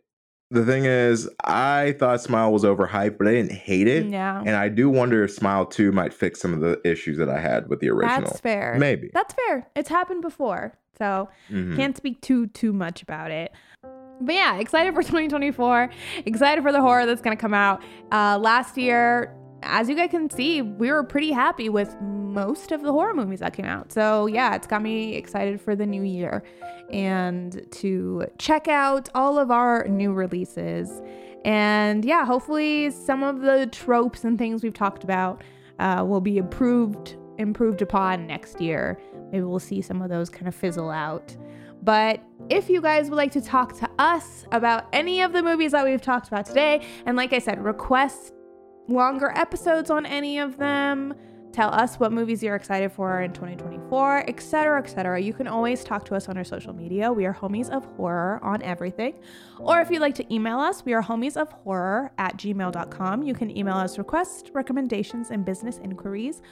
the thing is, I thought Smile was overhyped, but I didn't hate it. yeah. And I do wonder if Smile 2 might fix some of the issues that I had with the original. That's fair. Maybe. That's fair. It's happened before. So Mhm. can't speak too too much about it. But yeah, excited for 2024. Excited for the horror that's gonna come out. Uh, last year, as you guys can see, we were pretty happy with most of the horror movies that came out. So, yeah, it's got me excited for the new year and to check out all of our new releases. And yeah, hopefully some of the tropes and things we've talked about uh, will be improved improved upon next year. Maybe we'll see some of those kind of fizzle out. But if you guys would like to talk to us about any of the movies that we've talked about today, and like I said, request longer episodes on any of them, tell us what movies you're excited for in 2024, etc., etc. You can always talk to us on our social media. We are homies of horror on everything. Or if you'd like to email us, we are homies of horror at gmail.com. You can email us requests, recommendations, and business inquiries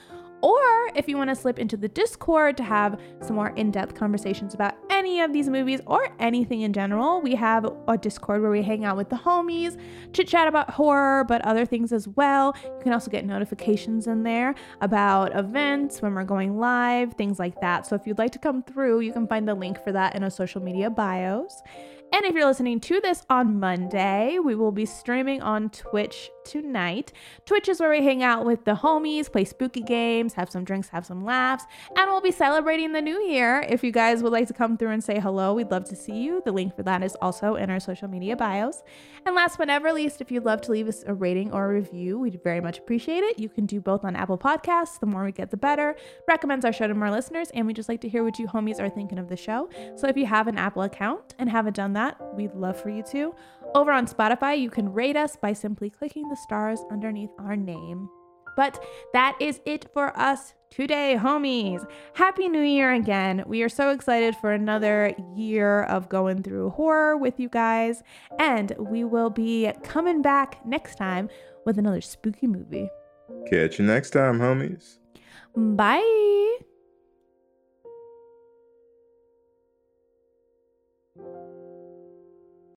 or if you want to slip into the Discord to have some more in depth conversations about any of these movies or anything in general, we have a Discord where we hang out with the homies, chit chat about horror, but other things as well. You can also get notifications in there about events, when we're going live, things like that. So if you'd like to come through, you can find the link for that in our social media bios. And if you're listening to this on Monday, we will be streaming on Twitch tonight. Twitch is where we hang out with the homies, play spooky games, have some drinks, have some laughs, and we'll be celebrating the new year. If you guys would like to come through and say hello, we'd love to see you. The link for that is also in our social media bios. And last but never least, if you'd love to leave us a rating or a review, we'd very much appreciate it. You can do both on Apple Podcasts. The more we get, the better. Recommends our show to more listeners, and we just like to hear what you homies are thinking of the show. So if you have an Apple account and haven't done that, we'd love for you to. Over on Spotify, you can rate us by simply clicking the stars underneath our name. But that is it for us today, homies. Happy New Year again. We are so excited for another year of going through horror with you guys. And we will be coming back next time with another spooky movie. Catch you next time, homies. Bye.